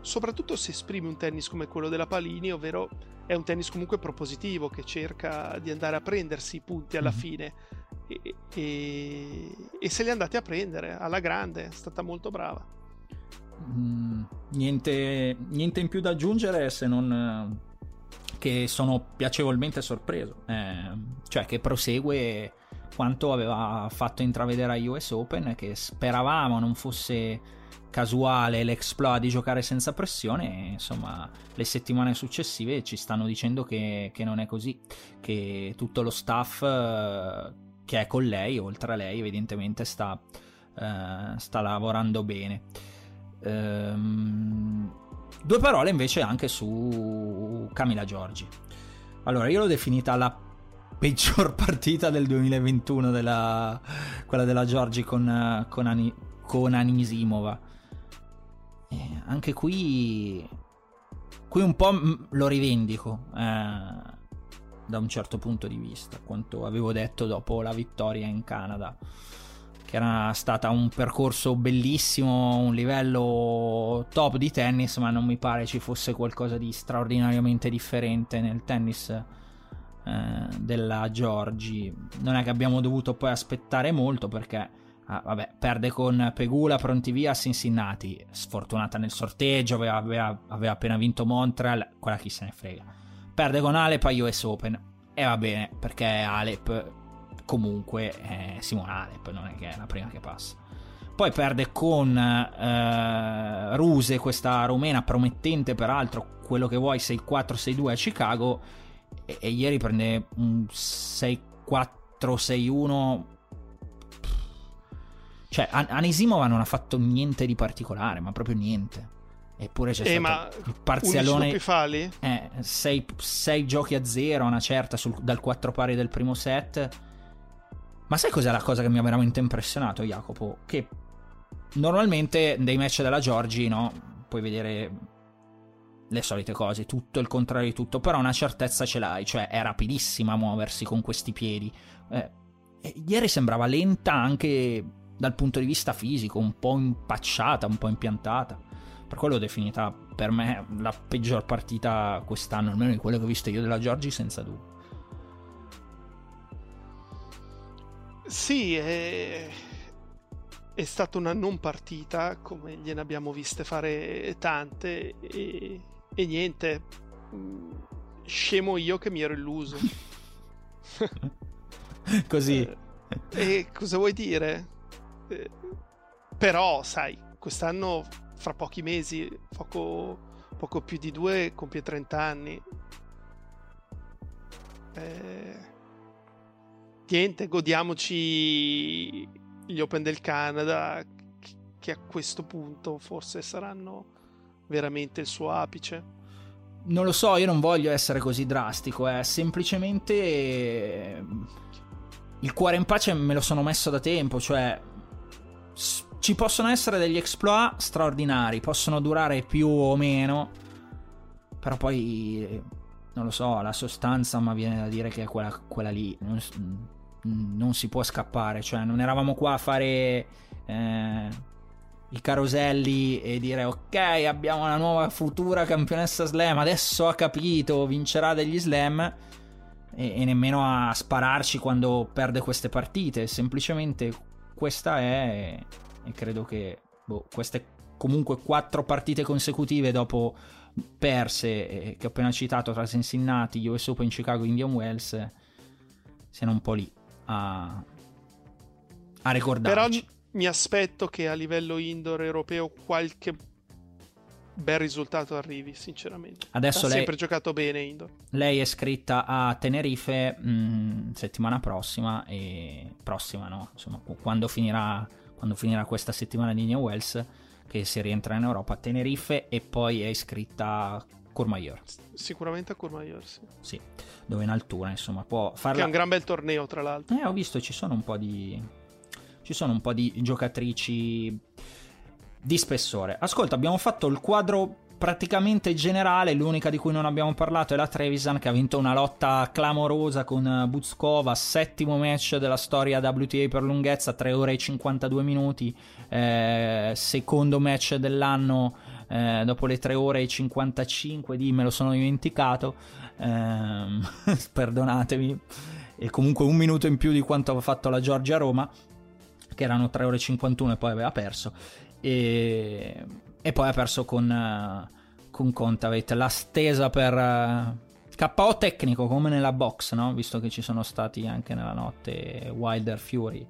soprattutto se esprimi un tennis come quello della Palini, ovvero è un tennis comunque propositivo che cerca di andare a prendersi i punti alla Mhm. fine e, e- e se li è andati a prendere alla grande, è stata molto brava. Mm, niente, niente in più da aggiungere se non che sono piacevolmente sorpreso. Eh, cioè che prosegue quanto aveva fatto intravedere a US Open, che speravamo non fosse casuale l'exploit di giocare senza pressione. Insomma, le settimane successive ci stanno dicendo che, che non è così, che tutto lo staff eh, che è con lei, oltre a lei, evidentemente sta, eh, sta lavorando bene. Ehm, due parole invece anche su Camila Giorgi. Allora, io l'ho definita la peggior [LAUGHS] partita del 2021, della, quella della Giorgi con, con, Ani- con Anisimova. E anche qui, qui un po' lo rivendico eh, da un certo punto di vista, quanto avevo detto dopo la vittoria in Canada che era stata un percorso bellissimo, un livello top di tennis, ma non mi pare ci fosse qualcosa di straordinariamente differente nel tennis eh, della Giorgi. Non è che abbiamo dovuto poi aspettare molto perché ah, vabbè, perde con Pegula pronti via Cincinnati, sfortunata nel sorteggio, aveva, aveva- aveva appena vinto Montreal, quella chi se ne frega. Perde con Alep a US Open e va bene perché Alep comunque è Simona Alep, non è che è la prima che passa. Poi perde con eh, Ruse, questa rumena promettente peraltro, quello che vuoi 6-4-6-2 a Chicago, e, e ieri prende un 6-4-6-1. Cioè, An- non ha fatto niente di particolare, ma proprio niente. Eppure c'è Eh, stato il 11 parzialone... falli? Eh, 6 giochi a zero, una certa sul- dal 4 pari del primo set. Ma sai cos'è la cosa che mi ha veramente impressionato, Jacopo? Che normalmente dei match della Giorgi, no? Puoi vedere le solite cose, tutto il contrario di tutto, però una certezza ce l'hai, cioè è rapidissima a muoversi con questi piedi. Eh, ieri sembrava lenta anche dal punto di vista fisico, un po' impacciata, un po' impiantata. Per quello l'ho definita per me la peggior partita quest'anno, almeno di quelle che ho visto io della Giorgi, senza dubbio. Sì, è... è stata una non partita, come gliene abbiamo viste fare tante, e, e niente, mm, scemo io che mi ero illuso. [LAUGHS] Così. Eh, e cosa vuoi dire? Eh, però, sai, quest'anno, fra pochi mesi, poco, poco più di due, compie 30 anni. Eh, niente, godiamoci gli Open del Canada, che a questo punto forse saranno veramente il suo apice. Non lo so, io non voglio essere così drastico, è semplicemente eh, il cuore in pace me lo sono messo da tempo, cioè ci possono essere degli exploit straordinari, possono durare più o meno, però poi non lo so, la sostanza mi viene da dire che è quella, quella lì, non, non si può scappare, cioè non eravamo qua a fare eh, i caroselli e dire ok abbiamo una nuova futura campionessa slam, adesso ha capito, vincerà degli slam e, e nemmeno a spararci quando perde queste partite, semplicemente questa è e credo che boh, queste comunque quattro partite consecutive dopo perse eh, che ho appena citato tra Cincinnati, US Open, Chicago, Indian Wells siano un po' lì a, a ricordarci. Però mi aspetto che a livello indoor europeo qualche bel risultato arrivi, sinceramente. Adesso ha lei, sempre giocato bene indoor. Lei è scritta a Tenerife mh, mm, settimana prossima e prossima, no? Insomma, quando finirà, quando finirà questa settimana di New Wells che si rientra in Europa a Tenerife e poi è iscritta a Courmayeur. Sicuramente a Courmayeur, sì. Sì, dove in altura, insomma, può farla... Che è un gran bel torneo, tra l'altro. Eh, ho visto, ci sono un po' di... ci sono un po' di giocatrici di spessore. Ascolta, abbiamo fatto il quadro praticamente generale, l'unica di cui non abbiamo parlato è la Trevisan che ha vinto una lotta clamorosa con Buzkova, settimo match della storia WTA per lunghezza, 3 ore e 52 minuti, eh, secondo match dell'anno eh, dopo le 3 ore e 55 di me lo sono dimenticato, eh, [LAUGHS] perdonatemi, e comunque un minuto in più di quanto aveva fatto la Giorgia Roma, che erano 3 ore e 51 e poi aveva perso. E, e poi ha perso con, uh, con Contavate. La stesa per eh, KO tecnico come nella box, no? visto che ci sono stati anche nella notte Wilder Fury,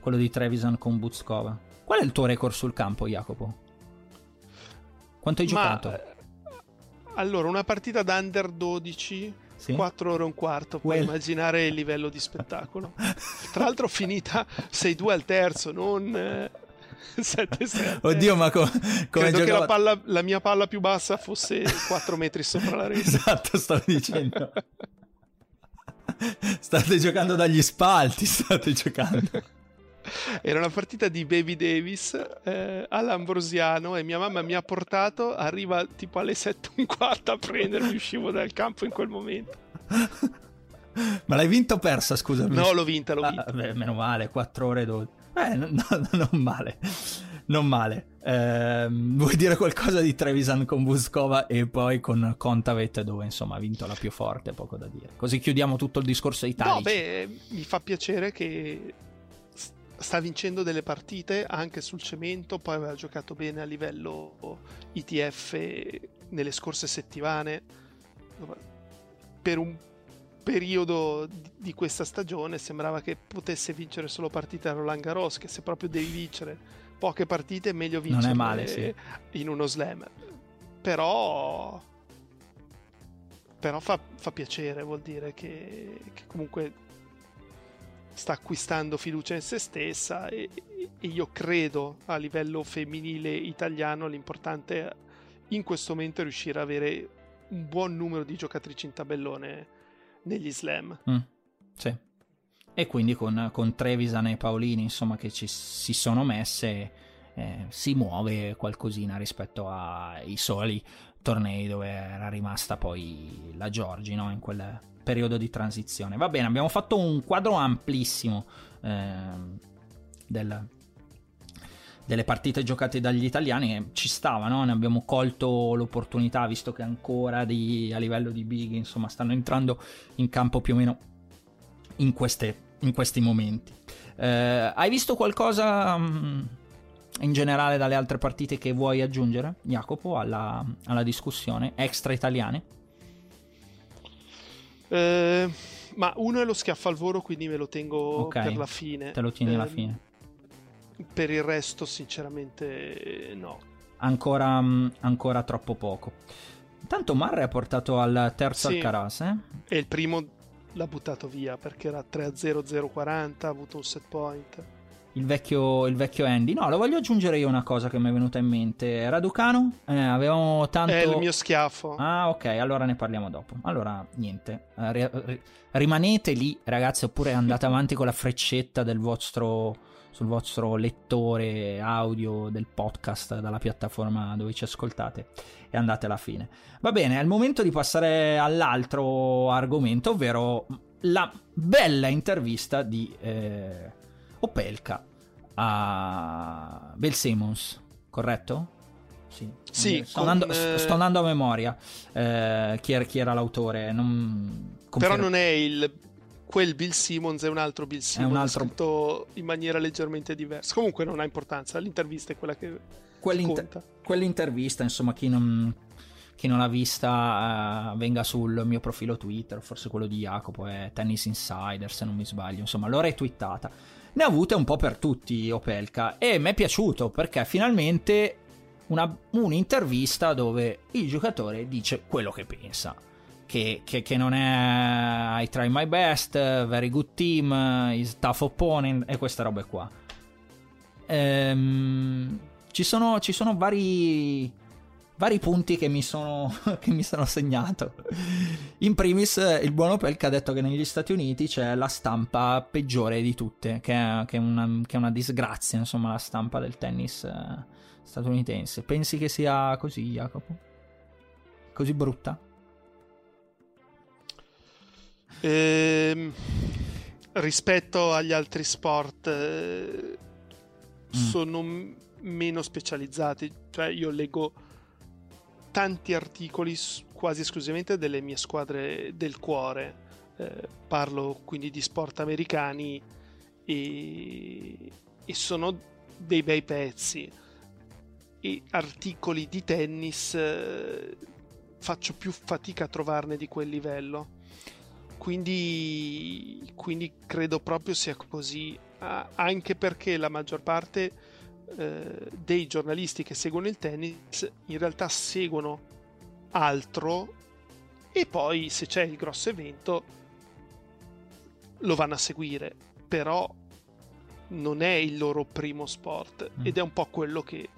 quello di Trevisan con Buzkova. Qual è il tuo record sul campo, Jacopo? Quanto hai Ma, giocato? Eh, allora, una partita da under 12 sì? 4 ore e un quarto, puoi well. immaginare il livello di spettacolo. Tra l'altro finita 6-2 al terzo, non [LAUGHS] eh, 7-7. Oddio, ma co- come Credo giocava... che la, palla, la, mia palla più bassa fosse 4 metri sopra la rete. [LAUGHS] esatto, stavo dicendo. [LAUGHS] state giocando dagli spalti, state giocando. Era una partita di Baby Davis eh, all'Ambrosiano e mia mamma mi ha portato, arriva tipo alle 7.15 a prendermi, uscivo dal campo in quel momento. Ma l'hai vinto o persa, scusami? No, l'ho vinta, l'ho vinta. Ah, beh, meno male, 4 ore 12. Eh, no, no, non male. Non male. Eh, vuoi dire qualcosa di Trevisan con Vuskova e poi con Contavet dove insomma ha vinto la più forte, poco da dire. Così chiudiamo tutto il discorso Italia. No, beh, mi fa piacere che sta vincendo delle partite anche sul cemento, poi aveva giocato bene a livello ITF nelle scorse settimane. Per un periodo di questa stagione sembrava che potesse vincere solo partite a Roland Garros, che se proprio devi vincere poche partite è meglio vincere male, sì. in uno slam. Però, però fa, fa piacere, vuol dire che, che, comunque sta acquistando fiducia in se stessa e, e io credo a livello femminile italiano l'importante in questo momento è riuscire ad avere un buon numero di giocatrici in tabellone negli slam. Mm, sì. E quindi con, con, Trevisan e Paolini, insomma, che ci si sono messe, eh, si muove qualcosina rispetto ai soli tornei dove era rimasta poi la Giorgi, no? In quel periodo di transizione. Va bene, abbiamo fatto un quadro amplissimo eh, del, delle partite giocate dagli italiani ci stava, no? ne abbiamo colto l'opportunità visto che ancora di, a livello di big insomma stanno entrando in campo più o meno in, queste, in questi momenti. Eh, hai visto qualcosa mh, mm, in generale dalle altre partite che vuoi aggiungere, Jacopo, alla, alla discussione extra italiane? Eh, ma uno è lo schiaffo al volo, quindi me lo tengo okay. per la fine. Te lo tieni eh, alla fine per il resto, sinceramente, no. Ancora, mm, ancora troppo poco. Intanto Marre ha portato al terzo sì, Alcaraz, eh? E il primo l'ha buttato via perché era 3-0-0-40, ha avuto un set point. Il vecchio, il vecchio, Andy. No, lo voglio aggiungere io una cosa che mi è venuta in mente. Raducano? Eh, avevamo tanto... È il mio schiaffo. Ah, ok, allora ne parliamo dopo. Allora, niente. Eh, rimanete lì, ragazzi, oppure andate avanti con la freccetta del vostro sul vostro lettore audio del podcast dalla piattaforma dove ci ascoltate e andate alla fine. Va bene, è il momento di passare all'altro argomento, ovvero la bella intervista di eh, Opelka a Bill Simmons, corretto? Sì, sì sto, con, andando, eh... sto, andando, a memoria eh, chi, era, chi, era, l'autore. Non... Però non è il quel Bill Simmons è un altro Bill Simmons, è un altro... scritto in maniera leggermente diversa. Comunque non ha importanza, l'intervista è quella che Quell'inter- conta. Quell'intervista, insomma, chi non, chi non l'ha vista uh, venga sul mio profilo Twitter, forse quello di Jacopo, è Tennis Insider se non mi sbaglio, insomma l'ho retweetata. Ne ha avute un po' per tutti Opelka e mi è piaciuto perché finalmente una, un'intervista dove il giocatore dice quello che pensa. Che, che, che, non è I try my best, very good team, is tough opponent e queste robe qua. Ehm, ci, sono, ci sono vari vari punti che mi sono, [LAUGHS] che mi sono segnato. In primis, il buon Opelka ha detto che negli Stati Uniti c'è la stampa peggiore di tutte, che è, che è, una, che è una, disgrazia, insomma, la stampa del tennis eh, statunitense. Pensi che sia così, Jacopo? Così brutta? Ehm, rispetto agli altri sport, eh, mm. sono meno specializzati. Cioè, io leggo tanti articoli quasi esclusivamente delle mie squadre del cuore. Eh, parlo quindi di sport americani e, e sono dei bei pezzi. E articoli di tennis eh, faccio più fatica a trovarne di quel livello. Quindi, quindi credo proprio sia così, anche perché la maggior parte eh, dei giornalisti che seguono il tennis in realtà seguono altro e poi se c'è il grosso evento lo vanno a seguire, però non è il loro primo sport mm. ed è un po' quello che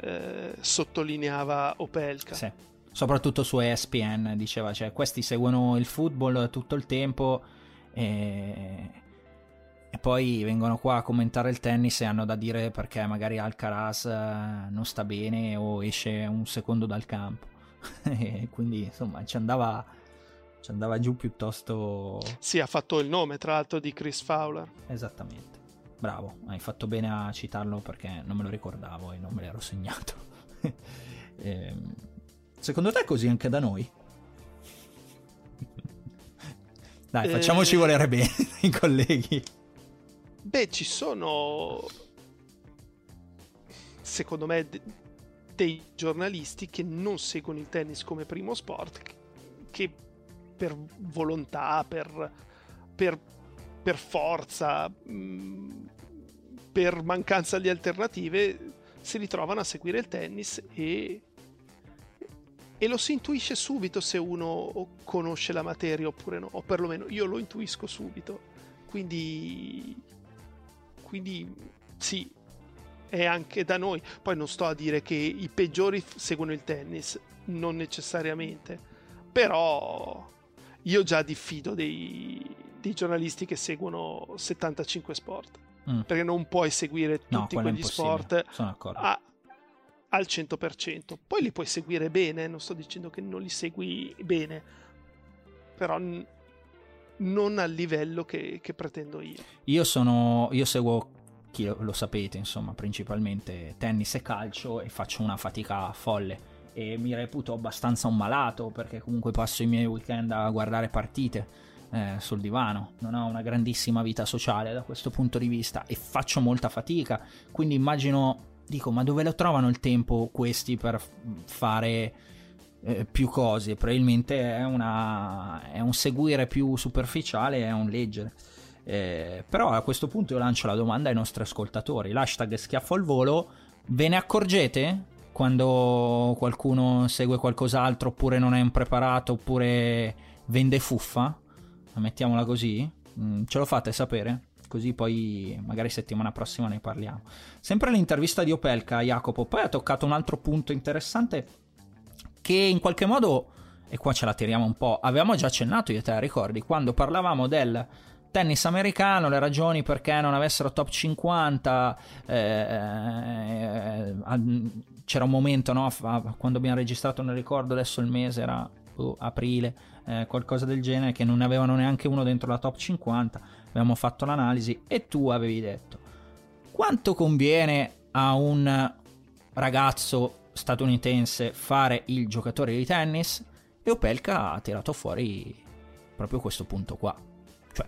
eh, sottolineava Opelka. Sì. Soprattutto su ESPN diceva, cioè questi seguono il football tutto il tempo e e poi vengono qua a commentare il tennis e hanno da dire perché magari Alcaraz eh, non sta bene o esce un secondo dal campo. [LAUGHS] quindi insomma ci andava, ci andava giù piuttosto... Sì, ha fatto il nome tra l'altro di Chris Fowler. Esattamente. Bravo, hai fatto bene a citarlo perché non me lo ricordavo e non me l'ero segnato. [LAUGHS] ehm, secondo te è così anche da noi? [LAUGHS] Dai, facciamoci eh... volere bene [LAUGHS] i colleghi. Beh, ci sono, secondo me, de- dei giornalisti che non seguono il tennis come primo sport, che per volontà, per, per, per forza, mh, mm, per mancanza di alternative, si ritrovano a seguire il tennis e, e lo si intuisce subito se uno conosce la materia oppure no, o perlomeno io lo intuisco subito. Quindi quindi sì, è anche da noi. Poi non sto a dire che i peggiori seguono il tennis, non necessariamente, però io già diffido dei, dei giornalisti che seguono 75 sport, mm. perché non puoi seguire tutti no, quegli sport a, al 100%. Poi li puoi seguire bene, non sto dicendo che non li segui bene, però non al livello che, che pretendo io. Io sono. Io seguo chi lo, lo, sapete, insomma, principalmente tennis e calcio e faccio una fatica folle. E mi reputo abbastanza un malato perché comunque passo i miei weekend a guardare partite eh, sul divano. Non ho una grandissima vita sociale da questo punto di vista e faccio molta fatica. Quindi immagino. Dico, ma dove lo trovano il tempo questi per fare eh, più cose, probabilmente è, una, è, un seguire più superficiale, è un leggere. Eh, però a questo punto io lancio la domanda ai nostri ascoltatori, l'hashtag schiaffo al volo, ve ne accorgete quando qualcuno segue qualcos'altro oppure non è impreparato oppure vende fuffa? Mettiamola così? Mm, ce lo fate sapere? Così poi magari settimana prossima ne parliamo. Sempre l'intervista di Opelka, Jacopo, poi ha toccato un altro punto interessante che in qualche modo, e qua ce la tiriamo un po', avevamo già accennato io te, ricordi, quando parlavamo del tennis americano, le ragioni perché non avessero top 50, eh, eh, c'era un momento, no, quando abbiamo registrato, non ricordo adesso il mese, era oh, aprile, eh, qualcosa del genere, che non avevano neanche uno dentro la top 50, abbiamo fatto l'analisi e tu avevi detto quanto conviene a un ragazzo statunitense fare il giocatore di tennis e Opelka ha tirato fuori proprio questo punto qua. Cioè,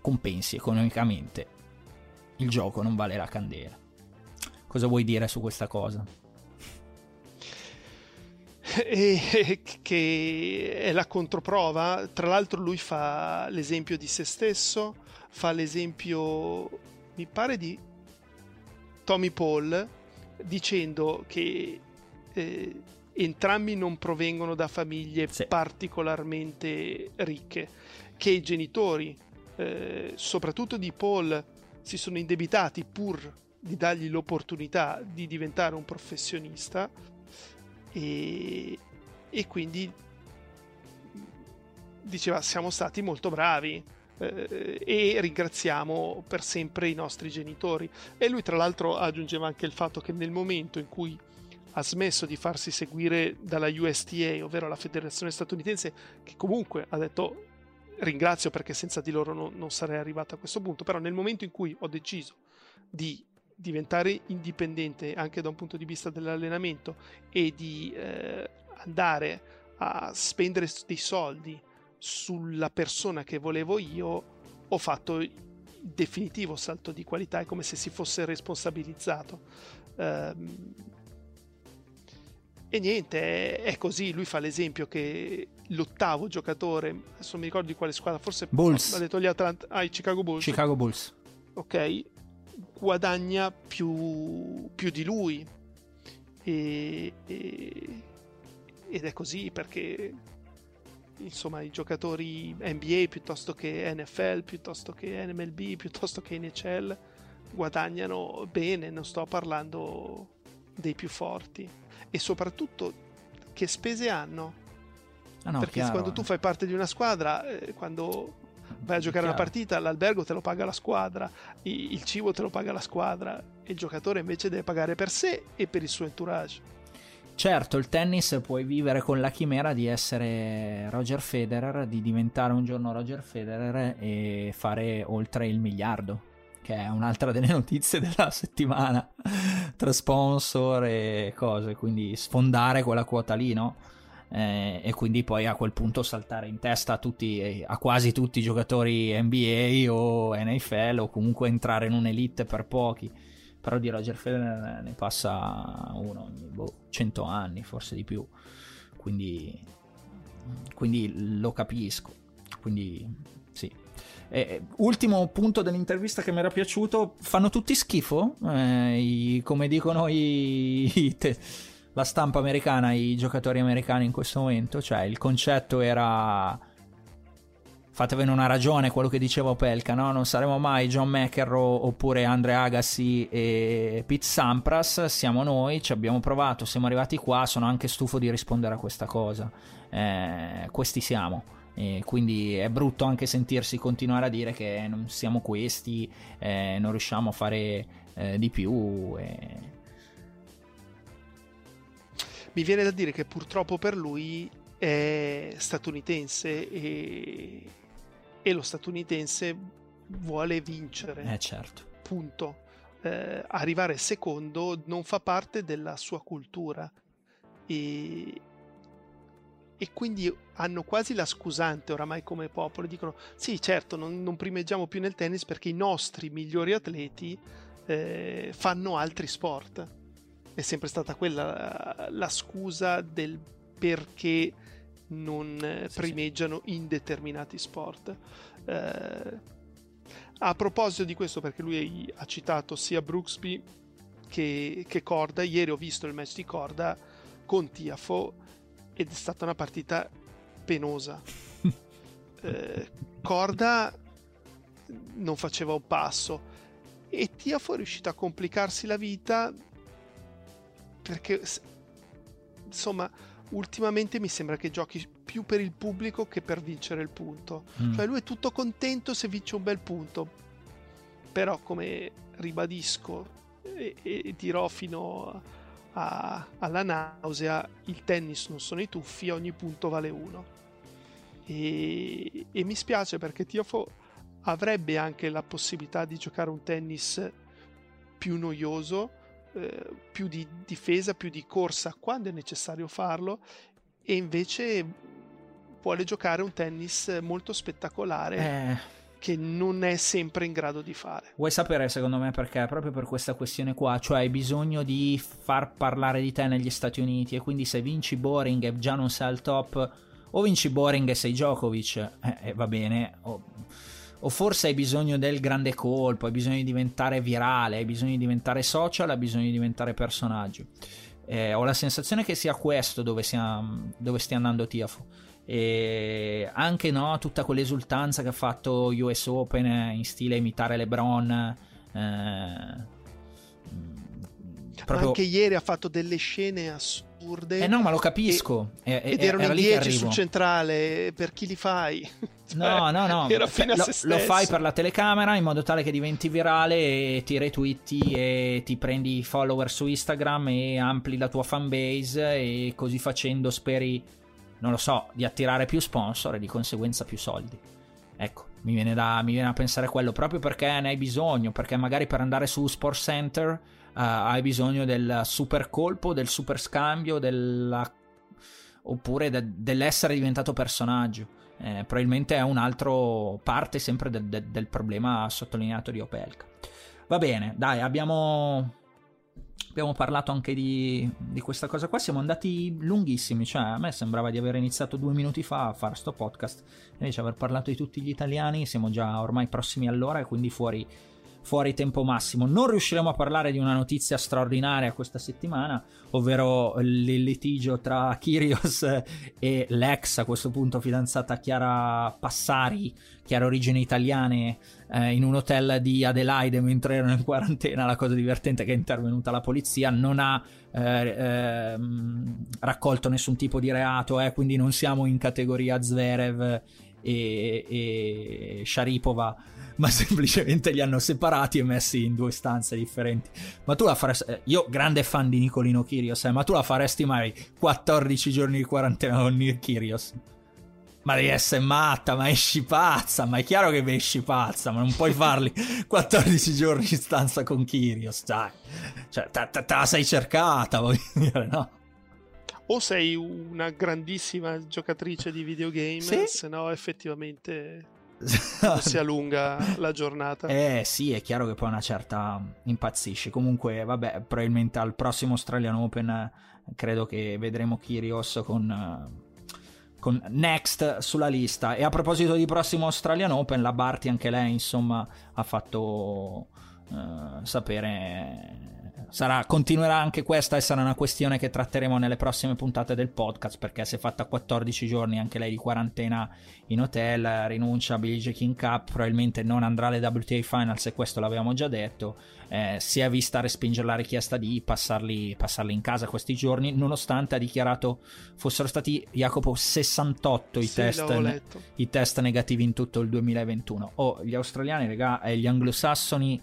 compensi economicamente, il gioco non vale la candela. Cosa vuoi dire su questa cosa? E che è la controprova. Tra l'altro, lui fa l'esempio di se stesso, fa l'esempio, mi pare, di Tommy Paul, dicendo che eh, entrambi non provengono da famiglie sì. particolarmente ricche, che i genitori, eh, soprattutto di Paul, si sono indebitati pur di dargli l'opportunità di diventare un professionista e, e quindi diceva siamo stati molto bravi eh, e ringraziamo per sempre i nostri genitori. E lui tra l'altro aggiungeva anche il fatto che nel momento in cui ha smesso di farsi seguire dalla USTA, ovvero la federazione statunitense, che comunque ha detto ringrazio perché senza di loro non, non sarei arrivato a questo punto, però nel momento in cui ho deciso di diventare indipendente anche da un punto di vista dell'allenamento e di eh, andare a spendere dei soldi sulla persona che volevo io, ho fatto il definitivo salto di qualità, è come se si fosse responsabilizzato. Um, e niente, è, così. Lui fa l'esempio che l'ottavo giocatore, adesso non mi ricordo di quale squadra, forse Bulls. ha detto gli Atlanta, ah, i Chicago Bulls. Chicago Bulls. Ok, guadagna più, più di lui. E, e, ed è così perché insomma i giocatori NBA piuttosto che NFL, piuttosto che NMLB, piuttosto che NHL guadagnano bene, non sto parlando dei più forti e soprattutto che spese hanno. Ah no, Perché chiaro, quando tu fai parte di una squadra, eh, quando vai a giocare una partita, l'albergo te lo paga la squadra, il cibo te lo paga la squadra, e il giocatore invece deve pagare per sé e per il suo entourage. Certo, il tennis puoi vivere con la chimera di essere Roger Federer, di diventare un giorno Roger Federer e fare oltre il miliardo che è un'altra delle [LAUGHS] notizie della settimana tra sponsor e cose, quindi sfondare quella quota lì, no? Eh, e quindi poi a quel punto saltare in testa a, tutti, a quasi tutti i giocatori NBA o NFL o comunque entrare in un'elite per pochi. Però di Roger Federer ne passa uno ogni boh, 100 anni, forse di più. Quindi, quindi lo capisco. Quindi sì, eh, ultimo punto dell'intervista che mi era piaciuto, fanno tutti schifo, eh, i, come dicono i, i te, la stampa americana, i giocatori americani in questo momento, cioè il concetto era fatevene una ragione quello che diceva Opelka, no? non saremo mai John McEnroe oppure Andre Agassi e Pete Sampras, siamo noi, ci abbiamo provato, siamo arrivati qua, sono anche stufo di rispondere a questa cosa, eh, questi siamo. E quindi è brutto anche sentirsi continuare a dire che non siamo questi, eh, non riusciamo a fare eh, di più. E... Mi viene da dire che purtroppo per lui è statunitense e, e lo statunitense vuole vincere. Eh certo. Punto. Eh, arrivare secondo non fa parte della sua cultura. E, e quindi hanno quasi la scusante oramai come popolo. Dicono: Sì, certo, non, non primeggiamo più nel tennis perché i nostri migliori atleti eh, fanno altri sport. È sempre stata quella la, la scusa del perché non eh, sì, primeggiano sì. in determinati sport. Eh, a proposito di questo, perché lui ha citato sia Brooksby che, che Corda, ieri ho visto il match di Corda con Tiafo ed è stata una partita penosa. [LAUGHS] eh, Corda non faceva un passo e Tiafo è riuscito a complicarsi la vita perché insomma ultimamente mi sembra che giochi più per il pubblico che per vincere il punto mm. cioè lui è tutto contento se vince un bel punto però come ribadisco e, e dirò fino a alla nausea, il tennis non sono i tuffi, ogni punto vale uno. E, e mi spiace perché Tiofo avrebbe anche la possibilità di giocare un tennis più noioso, eh, più di difesa, più di corsa quando è necessario farlo e invece vuole giocare un tennis molto spettacolare. Eh che non è sempre in grado di fare. Vuoi sapere secondo me perché? Proprio per questa questione qua, cioè hai bisogno di far parlare di te negli Stati Uniti e quindi se vinci boring e già non sei al top, o vinci boring e sei Djokovic, eh, eh, va bene, o, o forse hai bisogno del grande colpo, hai bisogno di diventare virale, hai bisogno di diventare social, hai bisogno di diventare personaggio. Eh, ho la sensazione che sia questo dove, sia, dove stia andando Tiafo e anche no, tutta quell'esultanza che ha fatto US Open in stile imitare LeBron. Eh, proprio... Anche ieri ha fatto delle scene assurde. Eh no, ma lo capisco. E, ed erano era in 10 sul centrale. Per chi li fai? [LAUGHS] no, no, no. Era fino a lo, se lo fai per la telecamera in modo tale che diventi virale e ti retweeti e ti prendi follower su Instagram e ampli la tua fanbase e così facendo speri non lo so, di attirare più sponsor e di conseguenza più soldi. Ecco, mi viene da, mi viene da pensare quello proprio perché ne hai bisogno, perché magari per andare su Sport Center hai bisogno del super colpo, del super scambio, della... oppure de- dell'essere diventato personaggio. Eh, probabilmente è un altro parte sempre del, del, del problema sottolineato di Opelka. Va bene, dai, abbiamo abbiamo parlato anche di, di, questa cosa qua. Siamo andati lunghissimi, cioè a me sembrava di aver iniziato due minuti fa a fare sto podcast. Invece aver parlato di tutti gli italiani, siamo già ormai prossimi all'ora e quindi fuori fuori tempo massimo. Non riusciremo a parlare di una notizia straordinaria questa settimana, ovvero il litigio tra Kyrios e l'ex, a questo punto fidanzata Chiara Passari, Chiara origini italiane, eh, in un hotel di Adelaide mentre erano in quarantena. La cosa divertente è che è intervenuta la polizia, non ha eh, eh, raccolto nessun tipo di reato, eh, quindi non siamo in categoria Zverev e, e Sharipova ma [LAUGHS] semplicemente li hanno separati e messi in due stanze differenti. Ma tu la faresti. Eh, io, grande fan di Nicolino Kirios, eh, ma tu la faresti mai 14 giorni di quarantena con Kirios? Ma devi essere matta, ma esci pazza, ma è chiaro che esci pazza, ma non puoi farli [LAUGHS] 14 giorni in stanza con Kirios, dai. Cioè, te, te, te la sei cercata, [LAUGHS] voglio dire, no? o sei una grandissima giocatrice di videogame, sì? se no effettivamente si allunga [LAUGHS] la giornata. Eh sì, è chiaro che poi una certa impazzisce. Comunque, vabbè, probabilmente al prossimo Australian Open credo che vedremo Kyrgios con con Next sulla lista. E a proposito di prossimo Australian Open, la Barty anche lei, insomma, ha fatto uh, sapere sarà, continuerà anche questa e sarà una questione che tratteremo nelle prossime puntate del podcast perché si è fatta 14 giorni anche lei di quarantena in hotel, rinuncia a Billie Jean King Cup, probabilmente non andrà alle WTA Finals e questo l'avevamo già detto, eh, si è vista respingere la richiesta di passarli, passarli, in casa questi giorni nonostante ha dichiarato fossero stati Jacopo 68 i, sì, test, i test negativi in tutto il 2021. Oh, gli australiani, regà, e gli anglosassoni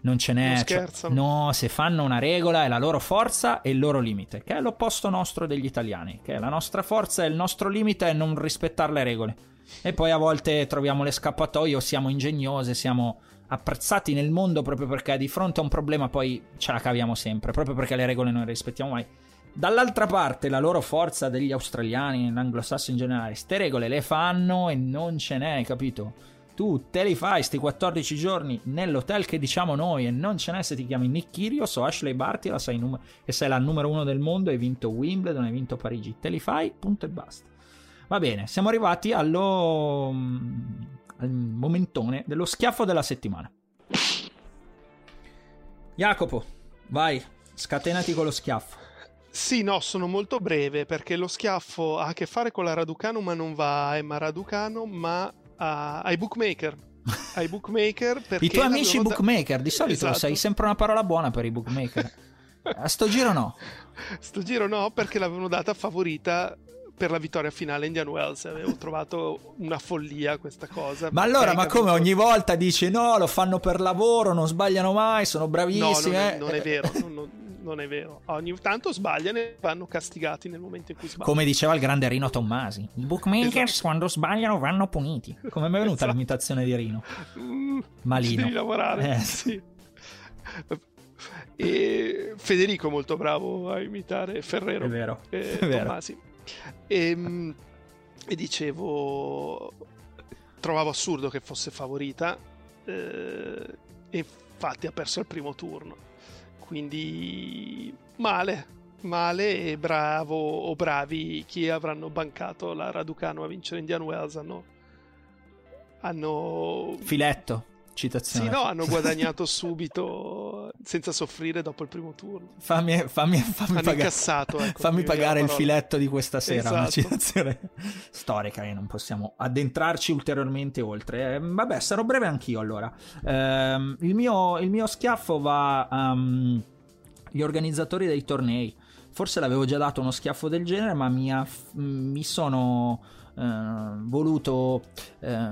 non ce n'è. Non cioè, no, se fanno una regola è la loro forza e il loro limite, che è l'opposto nostro degli italiani, che la nostra forza e il nostro limite è non rispettare le regole. E poi a volte troviamo le scappatoie o siamo ingegnose, siamo apprezzati nel mondo proprio perché di fronte a un problema poi ce la caviamo sempre, proprio perché le regole non le rispettiamo mai. Dall'altra parte la loro forza degli australiani, l'anglosassone in generale, ste regole le fanno e non ce n'è, capito? Tu te li fai sti 14 giorni nell'hotel che diciamo noi e non ce n'è se ti chiami Nick Kyrgios o Ashley Barty la sei num- e sei la numero uno del mondo hai vinto Wimbledon, hai vinto Parigi. Te li fai, punto e basta. Va bene, siamo arrivati allo mm, al momentone dello schiaffo della settimana. Jacopo, vai scatenati con lo schiaffo. Sì, no, sono molto breve perché lo schiaffo ha a che fare con la Raducano, ma non va a Emma Raducano, ma a, ai bookmaker. Ai bookmaker [LAUGHS] I tuoi amici bookmaker, di solito esatto. sei sempre una parola buona per i bookmaker. [LAUGHS] A sto giro no. Sto giro no, perché l'avevano data favorita per la vittoria finale Indian Wells. Avevo trovato una follia questa cosa. Ma allora, ma come ogni volta dici no, lo fanno per lavoro, non sbagliano mai, sono bravissimi. No, non è, non è vero. [LAUGHS] non, non, è vero. Ogni tanto sbagliano e vanno castigati nel momento in cui sbagliano. Come diceva il grande Rino Tommasi, i bookmakers esatto. quando sbagliano vanno puniti. Come mi è venuta esatto. l'imitazione di Rino? Mm, Malino. Devi lavorare, eh. sì. E Federico molto bravo a imitare Ferrero. È vero. E è vero. Tommasi. E, ehm, e dicevo trovavo assurdo che fosse favorita eh, e infatti ha perso il primo turno. Quindi male, male e bravo o bravi chi avranno bancato la Raducano a vincere Indian Wells hanno, hanno... Filetto citazione. Sì, no, hanno [LAUGHS] guadagnato subito senza soffrire dopo il primo turno. Fammi, fammi, fammi hanno pagare, ecco, fammi pagare il filetto di questa sera, esatto. una citazione [LAUGHS] storica e non possiamo addentrarci ulteriormente oltre. Eh, vabbè, sarò breve anch'io allora. Eh, il, mio, il, mio, schiaffo va agli um, organizzatori dei tornei. Forse l'avevo già dato uno schiaffo del genere, ma mi, ha, mi sono voluto eh,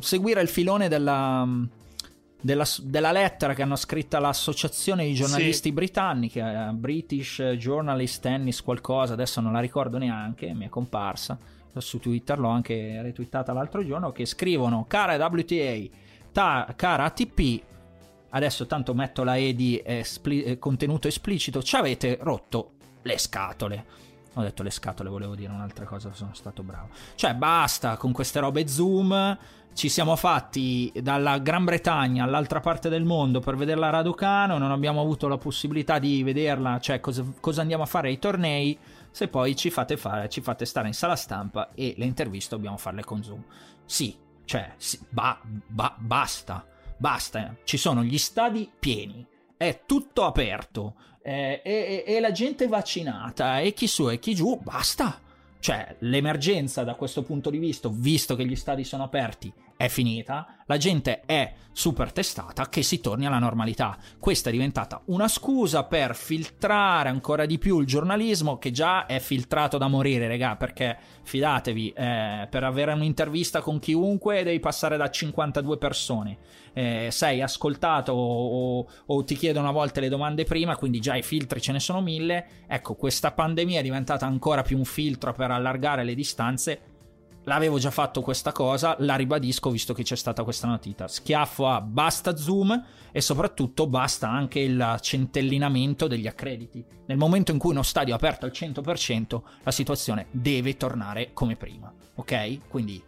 seguire il filone della, della, della, lettera che hanno scritto l'associazione di giornalisti sì. britanniche, eh, British Journalist Tennis qualcosa, adesso non la ricordo neanche, mi è comparsa su Twitter, l'ho anche retweetata l'altro giorno, che scrivono cara WTA, ta, cara ATP, adesso tanto metto la E di espli- contenuto esplicito, ci avete rotto le scatole. Ho detto le scatole, volevo dire un'altra cosa, sono stato bravo. Cioè, basta con queste robe Zoom. Ci siamo fatti dalla Gran Bretagna all'altra parte del mondo per vedere la Raducano. Non abbiamo avuto la possibilità di vederla, cioè cosa, cosa andiamo a fare ai tornei. Se poi ci fate, fare, ci fate stare in sala stampa e le interviste dobbiamo farle con Zoom. Sì, cioè, sì, ba, ba, basta, basta. Ci sono gli stadi pieni, è tutto aperto eh, e, e, la gente vaccinata e chi su e chi giù, basta. Cioè, l'emergenza da questo punto di vista, visto che gli stadi sono aperti, è finita, la gente è super testata, che si torni alla normalità. Questa è diventata una scusa per filtrare ancora di più il giornalismo, che già è filtrato da morire, regà, perché fidatevi, eh, per avere un'intervista con chiunque devi passare da 52 persone. Eh, sei ascoltato o, o, ti chiedono a volte le domande prima, quindi già i filtri ce ne sono mille. Ecco, questa pandemia è diventata ancora più un filtro per allargare le distanze L'avevo già fatto questa cosa, la ribadisco visto che c'è stata questa notizia. Schiaffo a basta zoom e soprattutto basta anche il centellinamento degli accrediti. Nel momento in cui uno stadio è aperto al 100%, la situazione deve tornare come prima. Ok? Quindi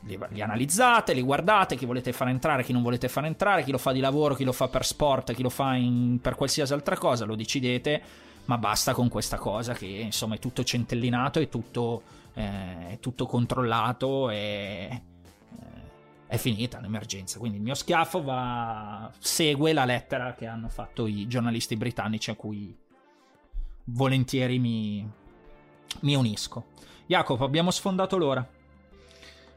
li, li, analizzate, li guardate, chi volete far entrare, chi non volete far entrare, chi lo fa di lavoro, chi lo fa per sport, chi lo fa in, per qualsiasi altra cosa, lo decidete, ma basta con questa cosa che insomma è tutto centellinato e tutto eh, è tutto controllato e eh, è finita l'emergenza. Quindi il mio schiaffo va, segue la lettera che hanno fatto i giornalisti britannici a cui volentieri mi, mi unisco. Jacopo, abbiamo sfondato l'ora.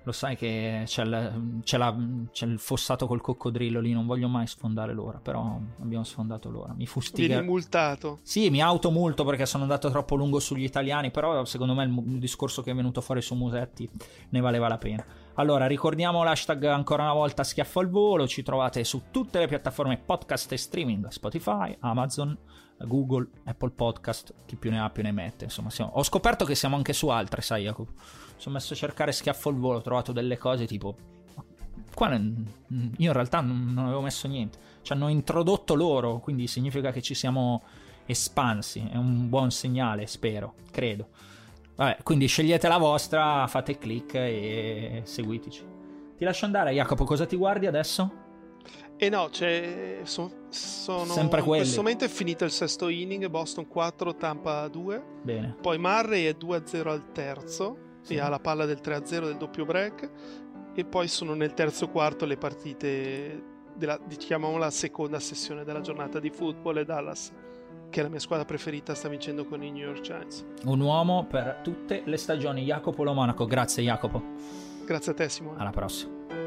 Lo sai che c'è, il, c'è, la, c'è, il fossato col coccodrillo lì, non voglio mai sfondare l'ora, però abbiamo sfondato l'ora. Mi fustiga. Vieni multato. Sì, mi automulto perché sono andato troppo lungo sugli italiani, però secondo me il, il discorso che è venuto fuori su Musetti ne valeva la pena. Allora, ricordiamo l'hashtag ancora una volta schiaffo al volo, ci trovate su tutte le piattaforme podcast e streaming, Spotify, Amazon, Google, Apple Podcast, chi più ne ha più ne mette. Insomma, siamo... ho scoperto che siamo anche su altre, sai Jacopo. Sono messo a cercare schiaffo al volo, ho trovato delle cose tipo... Qua io in realtà non avevo messo niente. Ci hanno introdotto loro, quindi significa che ci siamo espansi. È un buon segnale, spero, credo. Vabbè, quindi scegliete la vostra, fate click e seguiteci. Ti lascio andare, Jacopo, cosa ti guardi adesso? E no, cioè, so, sono sempre quelli. In questo momento è finito il sesto inning, Boston 4, Tampa 2. Bene. Poi Murray è 2-0 al terzo. E ha la palla del 3-0 del doppio break. E poi sono nel terzo quarto le partite della, chiamiamola la seconda sessione della giornata di football e Dallas, che è la mia squadra preferita, sta vincendo con i New York Giants. Un uomo per tutte le stagioni, Jacopo Lo Monaco. Grazie Jacopo. Grazie a te Simone. Alla prossima.